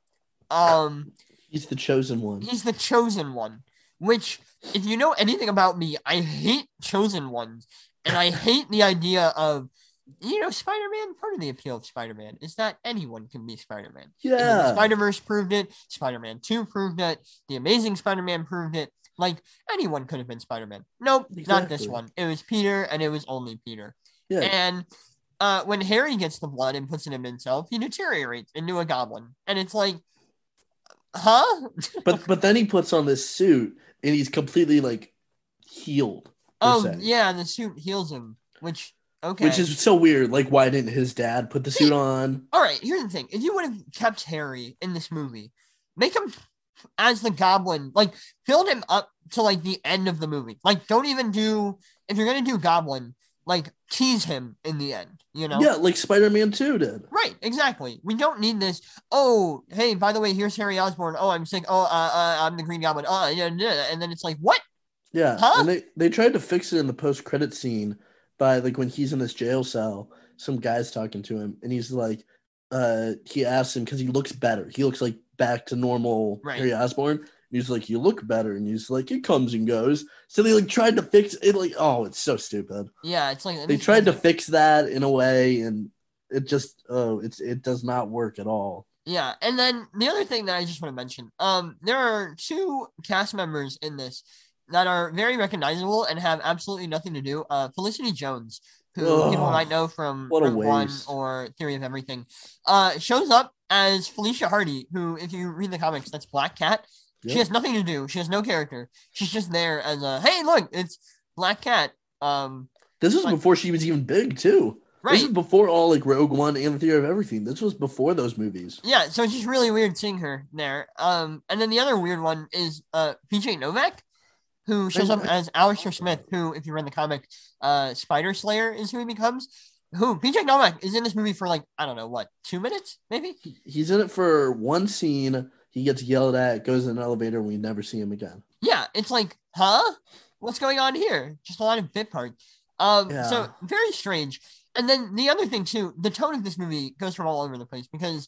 Um, He's the chosen one. he's the chosen one. Which, if you know anything about me, I hate chosen ones, and I hate the idea of. You know, Spider Man, part of the appeal of Spider Man is that anyone can be Spider Man. Yeah. Spider Verse proved it. Spider Man 2 proved it. The Amazing Spider Man proved it. Like anyone could have been Spider Man. Nope, not this one. It was Peter, and it was only Peter. Yeah, And uh, when Harry gets the blood and puts it in himself, he deteriorates into a goblin, and it's like, huh? [LAUGHS] but but then he puts on this suit and he's completely like healed. oh se. yeah, the suit heals him, which okay. Which is so weird. Like, why didn't his dad put the suit on? all right. Here's the thing: if you would have kept Harry in this movie, make him as the goblin, like build him up to like the end of the movie. Like, don't even do if you're gonna do goblin, like tease him in the end. You know? Yeah, like Spider Man 2 did. Right, exactly. We don't need this. Oh, hey, by the way, here's Harry Osborn. Oh, I'm sick. Oh, uh, uh I'm the Green Goblin. Oh, yeah, yeah. and then it's like, what? Yeah. Huh? And they, they tried to fix it in the post credit scene by like when he's in this jail cell, some guy's talking to him and he's like, uh, he asks him because he looks better. He looks like back to normal Right. Harry Osborn. And he's like, You look better. And he's like, It comes and goes. So they like tried to fix it. Like, oh, it's so stupid. Yeah, it's like They tried to fix that in a way and it just oh it's it does not work at all. Yeah, and then the other thing that I just want to mention, um, there are two cast members in this that are very recognizable and have absolutely nothing to do. Uh, Felicity Jones, who people might know from Rogue One or Theory of Everything, uh, shows up as Felicia Hardy, who, if you read the comics, that's Black Cat. She has nothing to do. She has no character. She's just there as a hey, look, it's Black Cat. Um, This was Like- before she was even big too. Right. This is before all like Rogue One and the Theory of Everything. This was before those movies. Yeah, so it's just really weird seeing her there. Um, and then the other weird one is uh BJ Novak, who shows up as Alistair Smythe, who, if you read the comic, uh, Spider Slayer is who he becomes. Who BJ Novak is in this movie for like I don't know what two minutes maybe. He's in it for one scene. He gets yelled at, goes in an elevator, and we never see him again. Yeah, it's like huh, what's going on here? Just a lot of bit parts. Um, Yeah. so very strange. And then the other thing too, the tone of this movie goes from all over the place because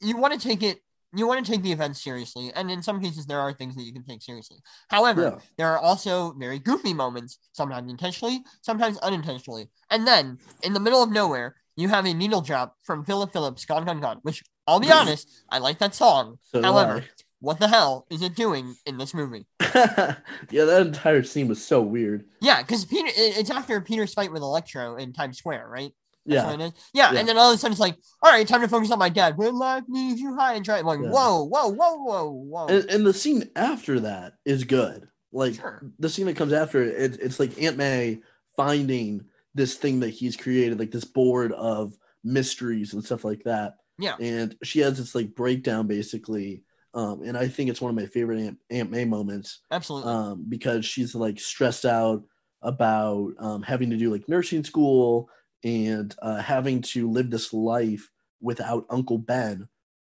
you want to take it, you want to take the events seriously, and in some cases there are things that you can take seriously. However, Yeah. there are also very goofy moments, sometimes intentionally, sometimes unintentionally. And then in the middle of nowhere, you have a needle drop from Philip Phillips, "Gone Gone Gone," which I'll be [LAUGHS] honest, I like that song. So However, what the hell is it doing in this movie? [LAUGHS] Yeah, that entire scene was so weird. Yeah, because Peter, it's after Peter's fight with Electro in Times Square, right? That's Yeah, what it is. Yeah, Yeah. and then all of a sudden it's like, all right, time to focus on my dad. When life leaves you high and dry. I'm like, Yeah. whoa, whoa, whoa, whoa, whoa. and, and the scene after that is good. Like Sure. the scene that comes after it, it, it's like Aunt May finding this thing that he's created, like this board of mysteries and stuff like that. Yeah. and she has this like breakdown basically. Um, and I think it's one of my favorite Aunt, Aunt May moments. Absolutely. um, because she's like stressed out about um, having to do like nursing school and uh, having to live this life without Uncle Ben.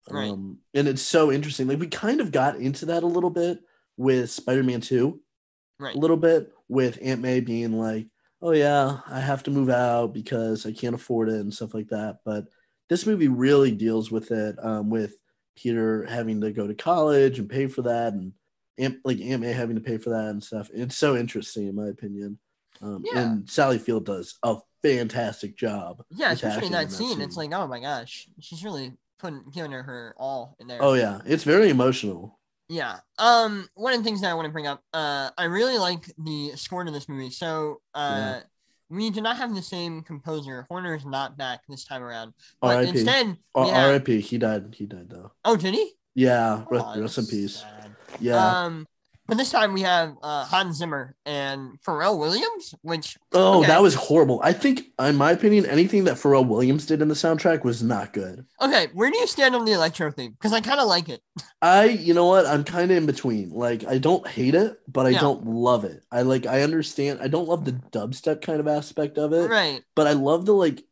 Right. Um, and it's so interesting. Like we kind of got into that a little bit with Spider-Man 2, right. a little bit with Aunt May being like, "Oh yeah, I have to move out because I can't afford it" and stuff like that. But this movie really deals with it, um, with Peter having to go to college and pay for that, and Aunt, like Aunt May having to pay for that and stuff. It's so interesting, in my opinion. Um, Yeah. And Sally Field does a fantastic job. Yeah, especially in that, scene, It's like, oh my gosh, she's really putting giving her her all in there. oh yeah, it's very emotional. Yeah. Um, one of the things that I want to bring up, uh, I really like the score to this movie. So, uh, we do not have the same composer. Horner is not back this time around, but R.I.P. instead, R- have- R.I.P. He died. He died though. oh, did he? Yeah. Oh, rest, rest in peace. sad. Yeah. Um, but this time we have uh, Hans Zimmer and Pharrell Williams, which Oh, Okay. that was horrible. I think, in my opinion, anything that Pharrell Williams did in the soundtrack was not good. okay, where do you stand on the electro theme? Because I kind of like it. [LAUGHS] I, you know what? I'm kind of in between. Like, I don't hate it, but I Yeah. don't love it. I like, I understand. I don't love the dubstep kind of aspect of it, Right. but I love the like.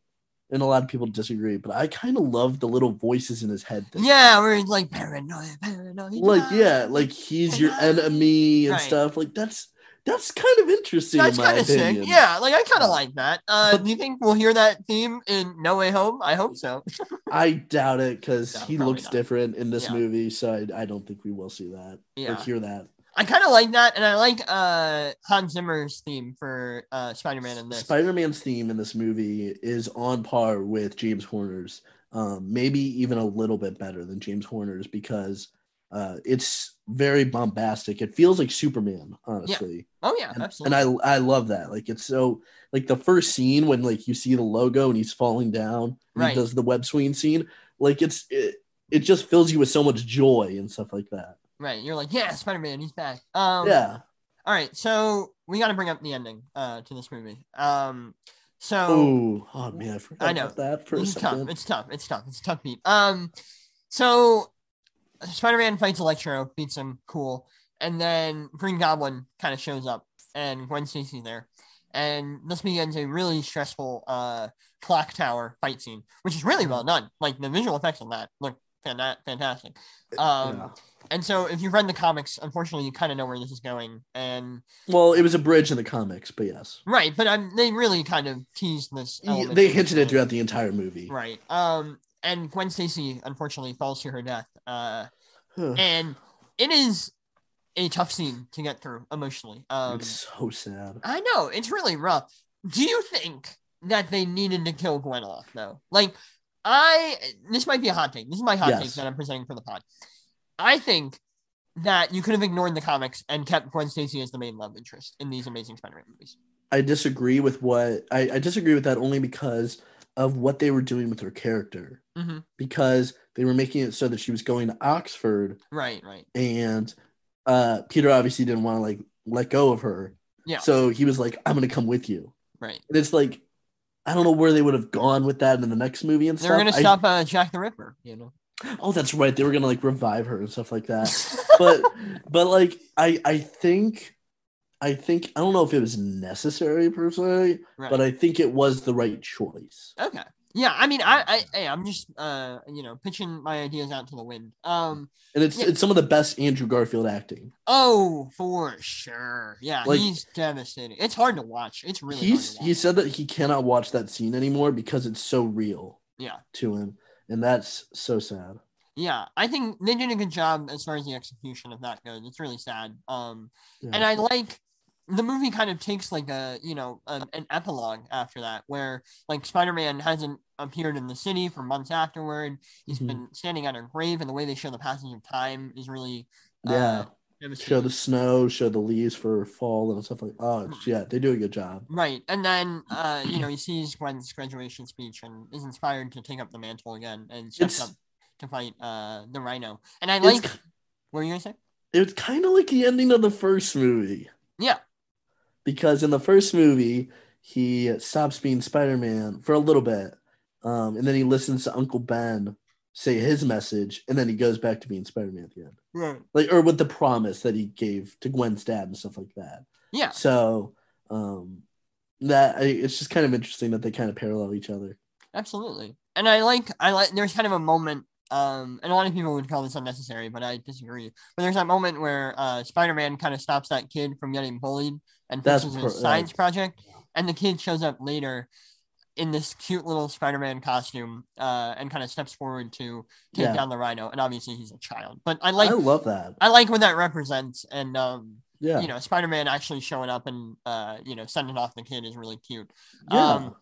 And a lot of people disagree, but I kind of love the little voices in his head. Thing. Yeah, where he's like paranoid, paranoid. like yeah, like he's your enemy and Right. stuff. Like that's that's kind of interesting That's in kind of sick. Yeah, like I kind of like that. Uh, But- do you think we'll hear that theme in No Way Home? I hope so. [LAUGHS] I doubt it because No, he looks not. different in this Yeah. movie, so I, I don't think we will see that or hear that. I kind of like that, and I like uh Hans Zimmer's theme for uh Spider-Man in this. Spider-Man's theme in this movie is on par with James Horner's, um, maybe even a little bit better than James Horner's because uh, it's very bombastic. It feels like Superman, honestly. Oh yeah, And, absolutely. and I I love that. Like it's so like the first scene when like you see the logo and he's falling down and Right. he does the web swing scene. Like it's it, it just fills you with so much joy and stuff like that. Right. You're like, yeah, Spider Man, he's back. Um, yeah. All right, so we got to bring up the ending uh, to this movie. Um, so Oh, oh man, I forgot I know. about that for a it's tough. second. It's tough. It's tough. It's a tough beat. Um, so Spider-Man fights Electro, beats him, cool, and then Green Goblin kind of shows up, and Gwen Stacy's there, and this begins a really stressful uh clock tower fight scene, which is really well done. Like the visual effects on that look fanta- fantastic. Um, Yeah. And so if you've read the comics, unfortunately, you kind of know where this is going, and Well, it was a bridge in the comics, but yes. right, but um, they really kind of teased this. Y- element They hinted it throughout the entire movie. Right. Um, and Gwen Stacy unfortunately falls to her death. Uh, Huh. and it is a tough scene to get through emotionally. Um, it's so sad. I know it's really rough. Do you think that they needed to kill Gwen off though? Like, I this might be a hot take. This is my hot take that I'm presenting for the pod. I think that you could have ignored the comics and kept Gwen Stacy as the main love interest in these Amazing Spider-Man movies. I disagree with what I, I disagree with that only because of what they were doing with her character. Mhm. Because they were making it so that she was going to Oxford Right. Right. and uh Peter obviously didn't want to like let go of her. Yeah. So he was like, I'm gonna come with you. Right. And it's like I don't know where they would have gone with that in the next movie and They stuff. were gonna I- stop uh, Jack the Ripper. You know. Oh, that's right. They were gonna like revive her and stuff like that. but [LAUGHS] but like I I think I think I don't know if it was necessary per se, Right. but I think it was the right choice. Okay. Yeah, I mean, I, I, hey, I'm just, uh, you know, pitching my ideas out to the wind. Um, And it's Yeah. it's some of the best Andrew Garfield acting. oh, for sure. Yeah, Like- he's devastating. It's hard to watch. It's really hard He's he said that he cannot watch that scene anymore because it's so real Yeah, to him, and that's so sad. yeah. I think they did a good job as far as the execution of that goes. It's really sad. Um, Yeah. and I like the movie kind of takes like a you know an, an epilogue after that where like spider-man hasn't appeared in the city for months afterward He's Mhm. been standing on a grave and the way they show the passage of time is really yeah. uh, show the snow, show the leaves for fall and stuff like. Oh yeah, they do a good job. right and then uh you know he sees gwen's graduation speech and is inspired to take up the mantle again and steps It's- up to fight uh the rhino and i like what were you gonna say It's kind of like the ending of the first movie. yeah because in the first movie he stops being spider-man for a little bit um, and then he listens to uncle ben say his message and then he goes back to being spider-man at the end right. Like or with the promise that he gave to gwen's dad and stuff like that. Yeah. So um that I, it's just kind of interesting that they kind of parallel each other. Absolutely. And i like i like there's kind of a moment um and a lot of people would call this unnecessary but i disagree. But there's that moment where uh spider-man kind of stops that kid from getting bullied and fixes per- his science project and the kid shows up later in this cute little spider-man costume uh and kind of steps forward to take Yeah. down the rhino and obviously he's a child but i like i love that i like what that represents and um yeah you know spider-man actually showing up and uh you know sending off the kid is really cute yeah um,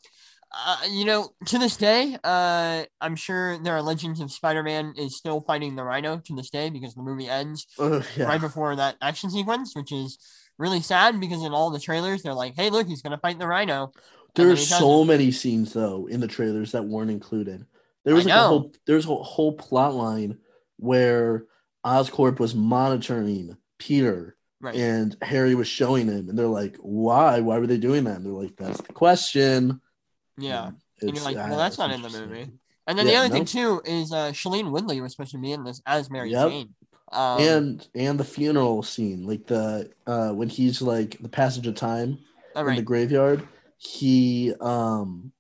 uh, you know, to this day, uh, I'm sure there are legends of Spider-Man is still fighting the Rhino to this day because the movie ends [LAUGHS] Uh, yeah. right before that action sequence, which is really sad because in all the trailers they're like, "Hey, look, he's gonna fight the Rhino." There are so many scenes though in the trailers that weren't included. There was I like a whole there's a whole plot line where Oscorp was monitoring Peter Right. and Harry was showing him, and they're like, "Why? Why were they doing that?" And they're like, "That's the question." yeah. And And you're like, ah, well, that's not in the movie. And then Yeah, the other no. thing too is uh, Shailene Woodley was supposed to be in this as Mary Yep. Jane. Um, and and the funeral scene, like the uh when he's like the passage of time all in the graveyard, he um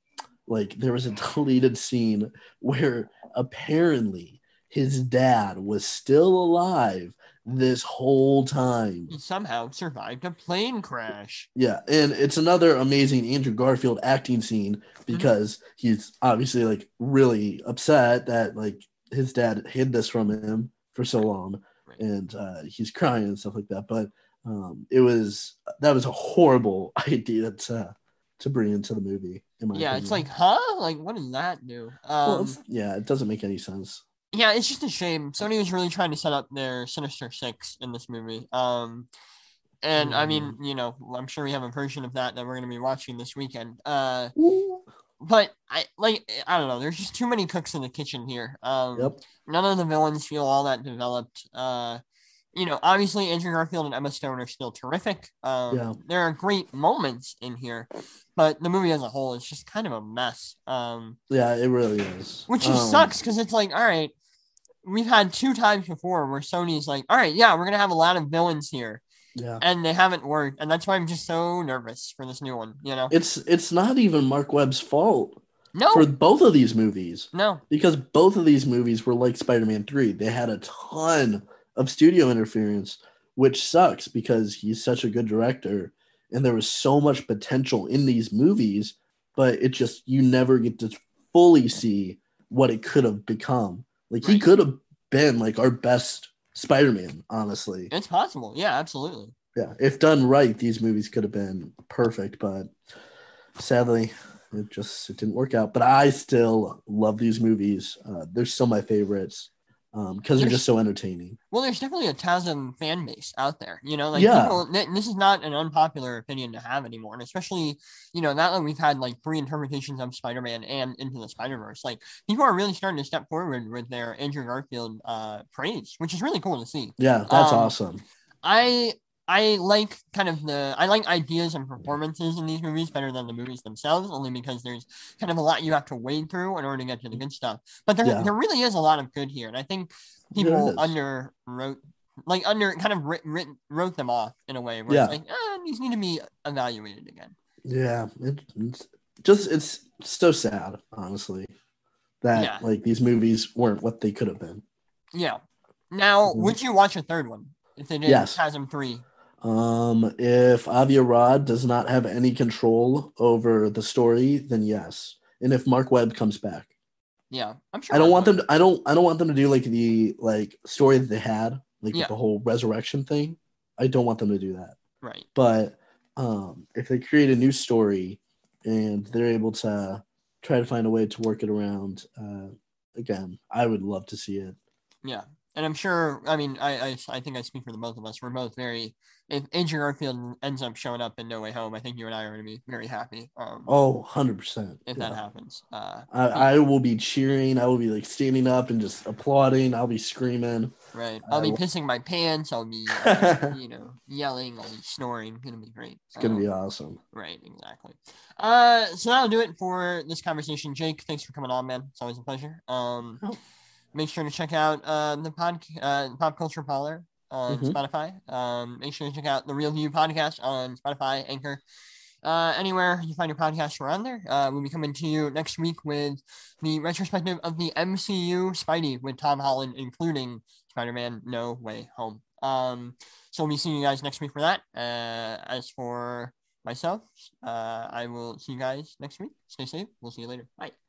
like there was a [LAUGHS] deleted scene where apparently his dad was still alive this whole time. He somehow survived a plane crash. Yeah, and it's another amazing Andrew Garfield acting scene because he's obviously like really upset that like his dad hid this from him for so long Right. and uh, he's crying and stuff like that. But um, it was that was a horrible [LAUGHS] idea to to bring into the movie. In my Yeah, it's like, huh? Like, what does that do? Well, Um, it's- yeah, it doesn't make any sense. yeah, it's just a shame. Sony was really trying to set up their Sinister Six in this movie. Um, and I mean, Mm. you know, I'm sure we have a version of that that we're gonna be watching this weekend. Uh, Ooh. but I like I don't know. There's just too many cooks in the kitchen here. Um, Yep. none of the villains feel all that developed. Uh, you know, obviously Andrew Garfield and Emma Stone are still terrific. Um, Yeah. there are great moments in here, but the movie as a whole is just kind of a mess. Um, Yeah, it really is. which Um, sucks because it's like, all right, we've had two times before where Sony's like, all right, yeah, we're gonna have a lot of villains here, Yeah. and they haven't worked, and that's why I'm just so nervous for this new one. You know, It's it's not even Marc Webb's fault no, for both of these movies no, because both of these movies were like Spider-Man 3. They had a ton of studio interference, which sucks because he's such a good director and there was so much potential in these movies, but it just you never get to fully see what it could have become. Like he could have been like our best Spider-Man, honestly. it's possible. Yeah, absolutely. Yeah, if done right, these movies could have been perfect, but sadly, it just it didn't work out. But I still love these movies. Uh, they're still my favorites because they're just so entertaining. Well, there's definitely a TASM fan base out there. You know, like Yeah. people, th- this is not an unpopular opinion to have anymore. And especially, you know, now that we've had like three interpretations of Spider Man and Into the Spider Verse, like people are really starting to step forward with their Andrew Garfield uh, praise, which is really cool to see. Yeah, that's Um, awesome. I I like kind of the I like ideas and performances in these movies better than the movies themselves, only because there's kind of a lot you have to wade through in order to get to the good stuff. But there Yeah. there really is a lot of good here, and I think people is. underwrote like under kind of writ, writ, wrote them off in a way where Yeah. it's like eh, these need to be evaluated again. Yeah, it, it's just it's so sad, honestly, that Yeah. like these movies weren't what they could have been. Yeah. Now, Mhm. would you watch a third one if they did Yes. TASM three? Um, if Avi Arad does not have any control over the story, then yes. And if Marc Webb comes back, Yeah, I'm sure. I don't want them. To, I don't. I don't want them to do like the like story that they had, like Yeah. the whole resurrection thing. I don't want them to do that. Right. But um, if they create a new story and they're able to try to find a way to work it around, uh, again, I would love to see it. Yeah, and I'm sure. I mean, I, I I think I speak for the both of us. We're both very. If Andrew Garfield ends up showing up in No Way Home, I think you and I are going to be very happy. Um, Oh, 100 percent. if that happens. Uh, I, I will be cheering. I will be like standing up and just applauding. I'll be screaming. right. I'll be pissing my pants. I'll be, [LAUGHS] uh, you know, yelling. I'll be snoring. It's Gonna be great. It's gonna Um, be awesome. Right, exactly. Uh, so that'll do it for this conversation. Jake, thanks for coming on, man. It's always a pleasure. Um, Oh. make sure to check out uh the pod uh Pop Culture Parlor on Mhm. Spotify. Um, make sure to check out the Real View podcast on Spotify, Anchor, uh, anywhere you find your podcast, we're on there. Uh, we'll be coming to you next week with the retrospective of the MCU Spidey with Tom Holland, including Spider-Man No Way Home. Um, so we'll be seeing you guys next week for that. Uh, as for myself, uh, I will see you guys next week. Stay safe. We'll see you later. Bye.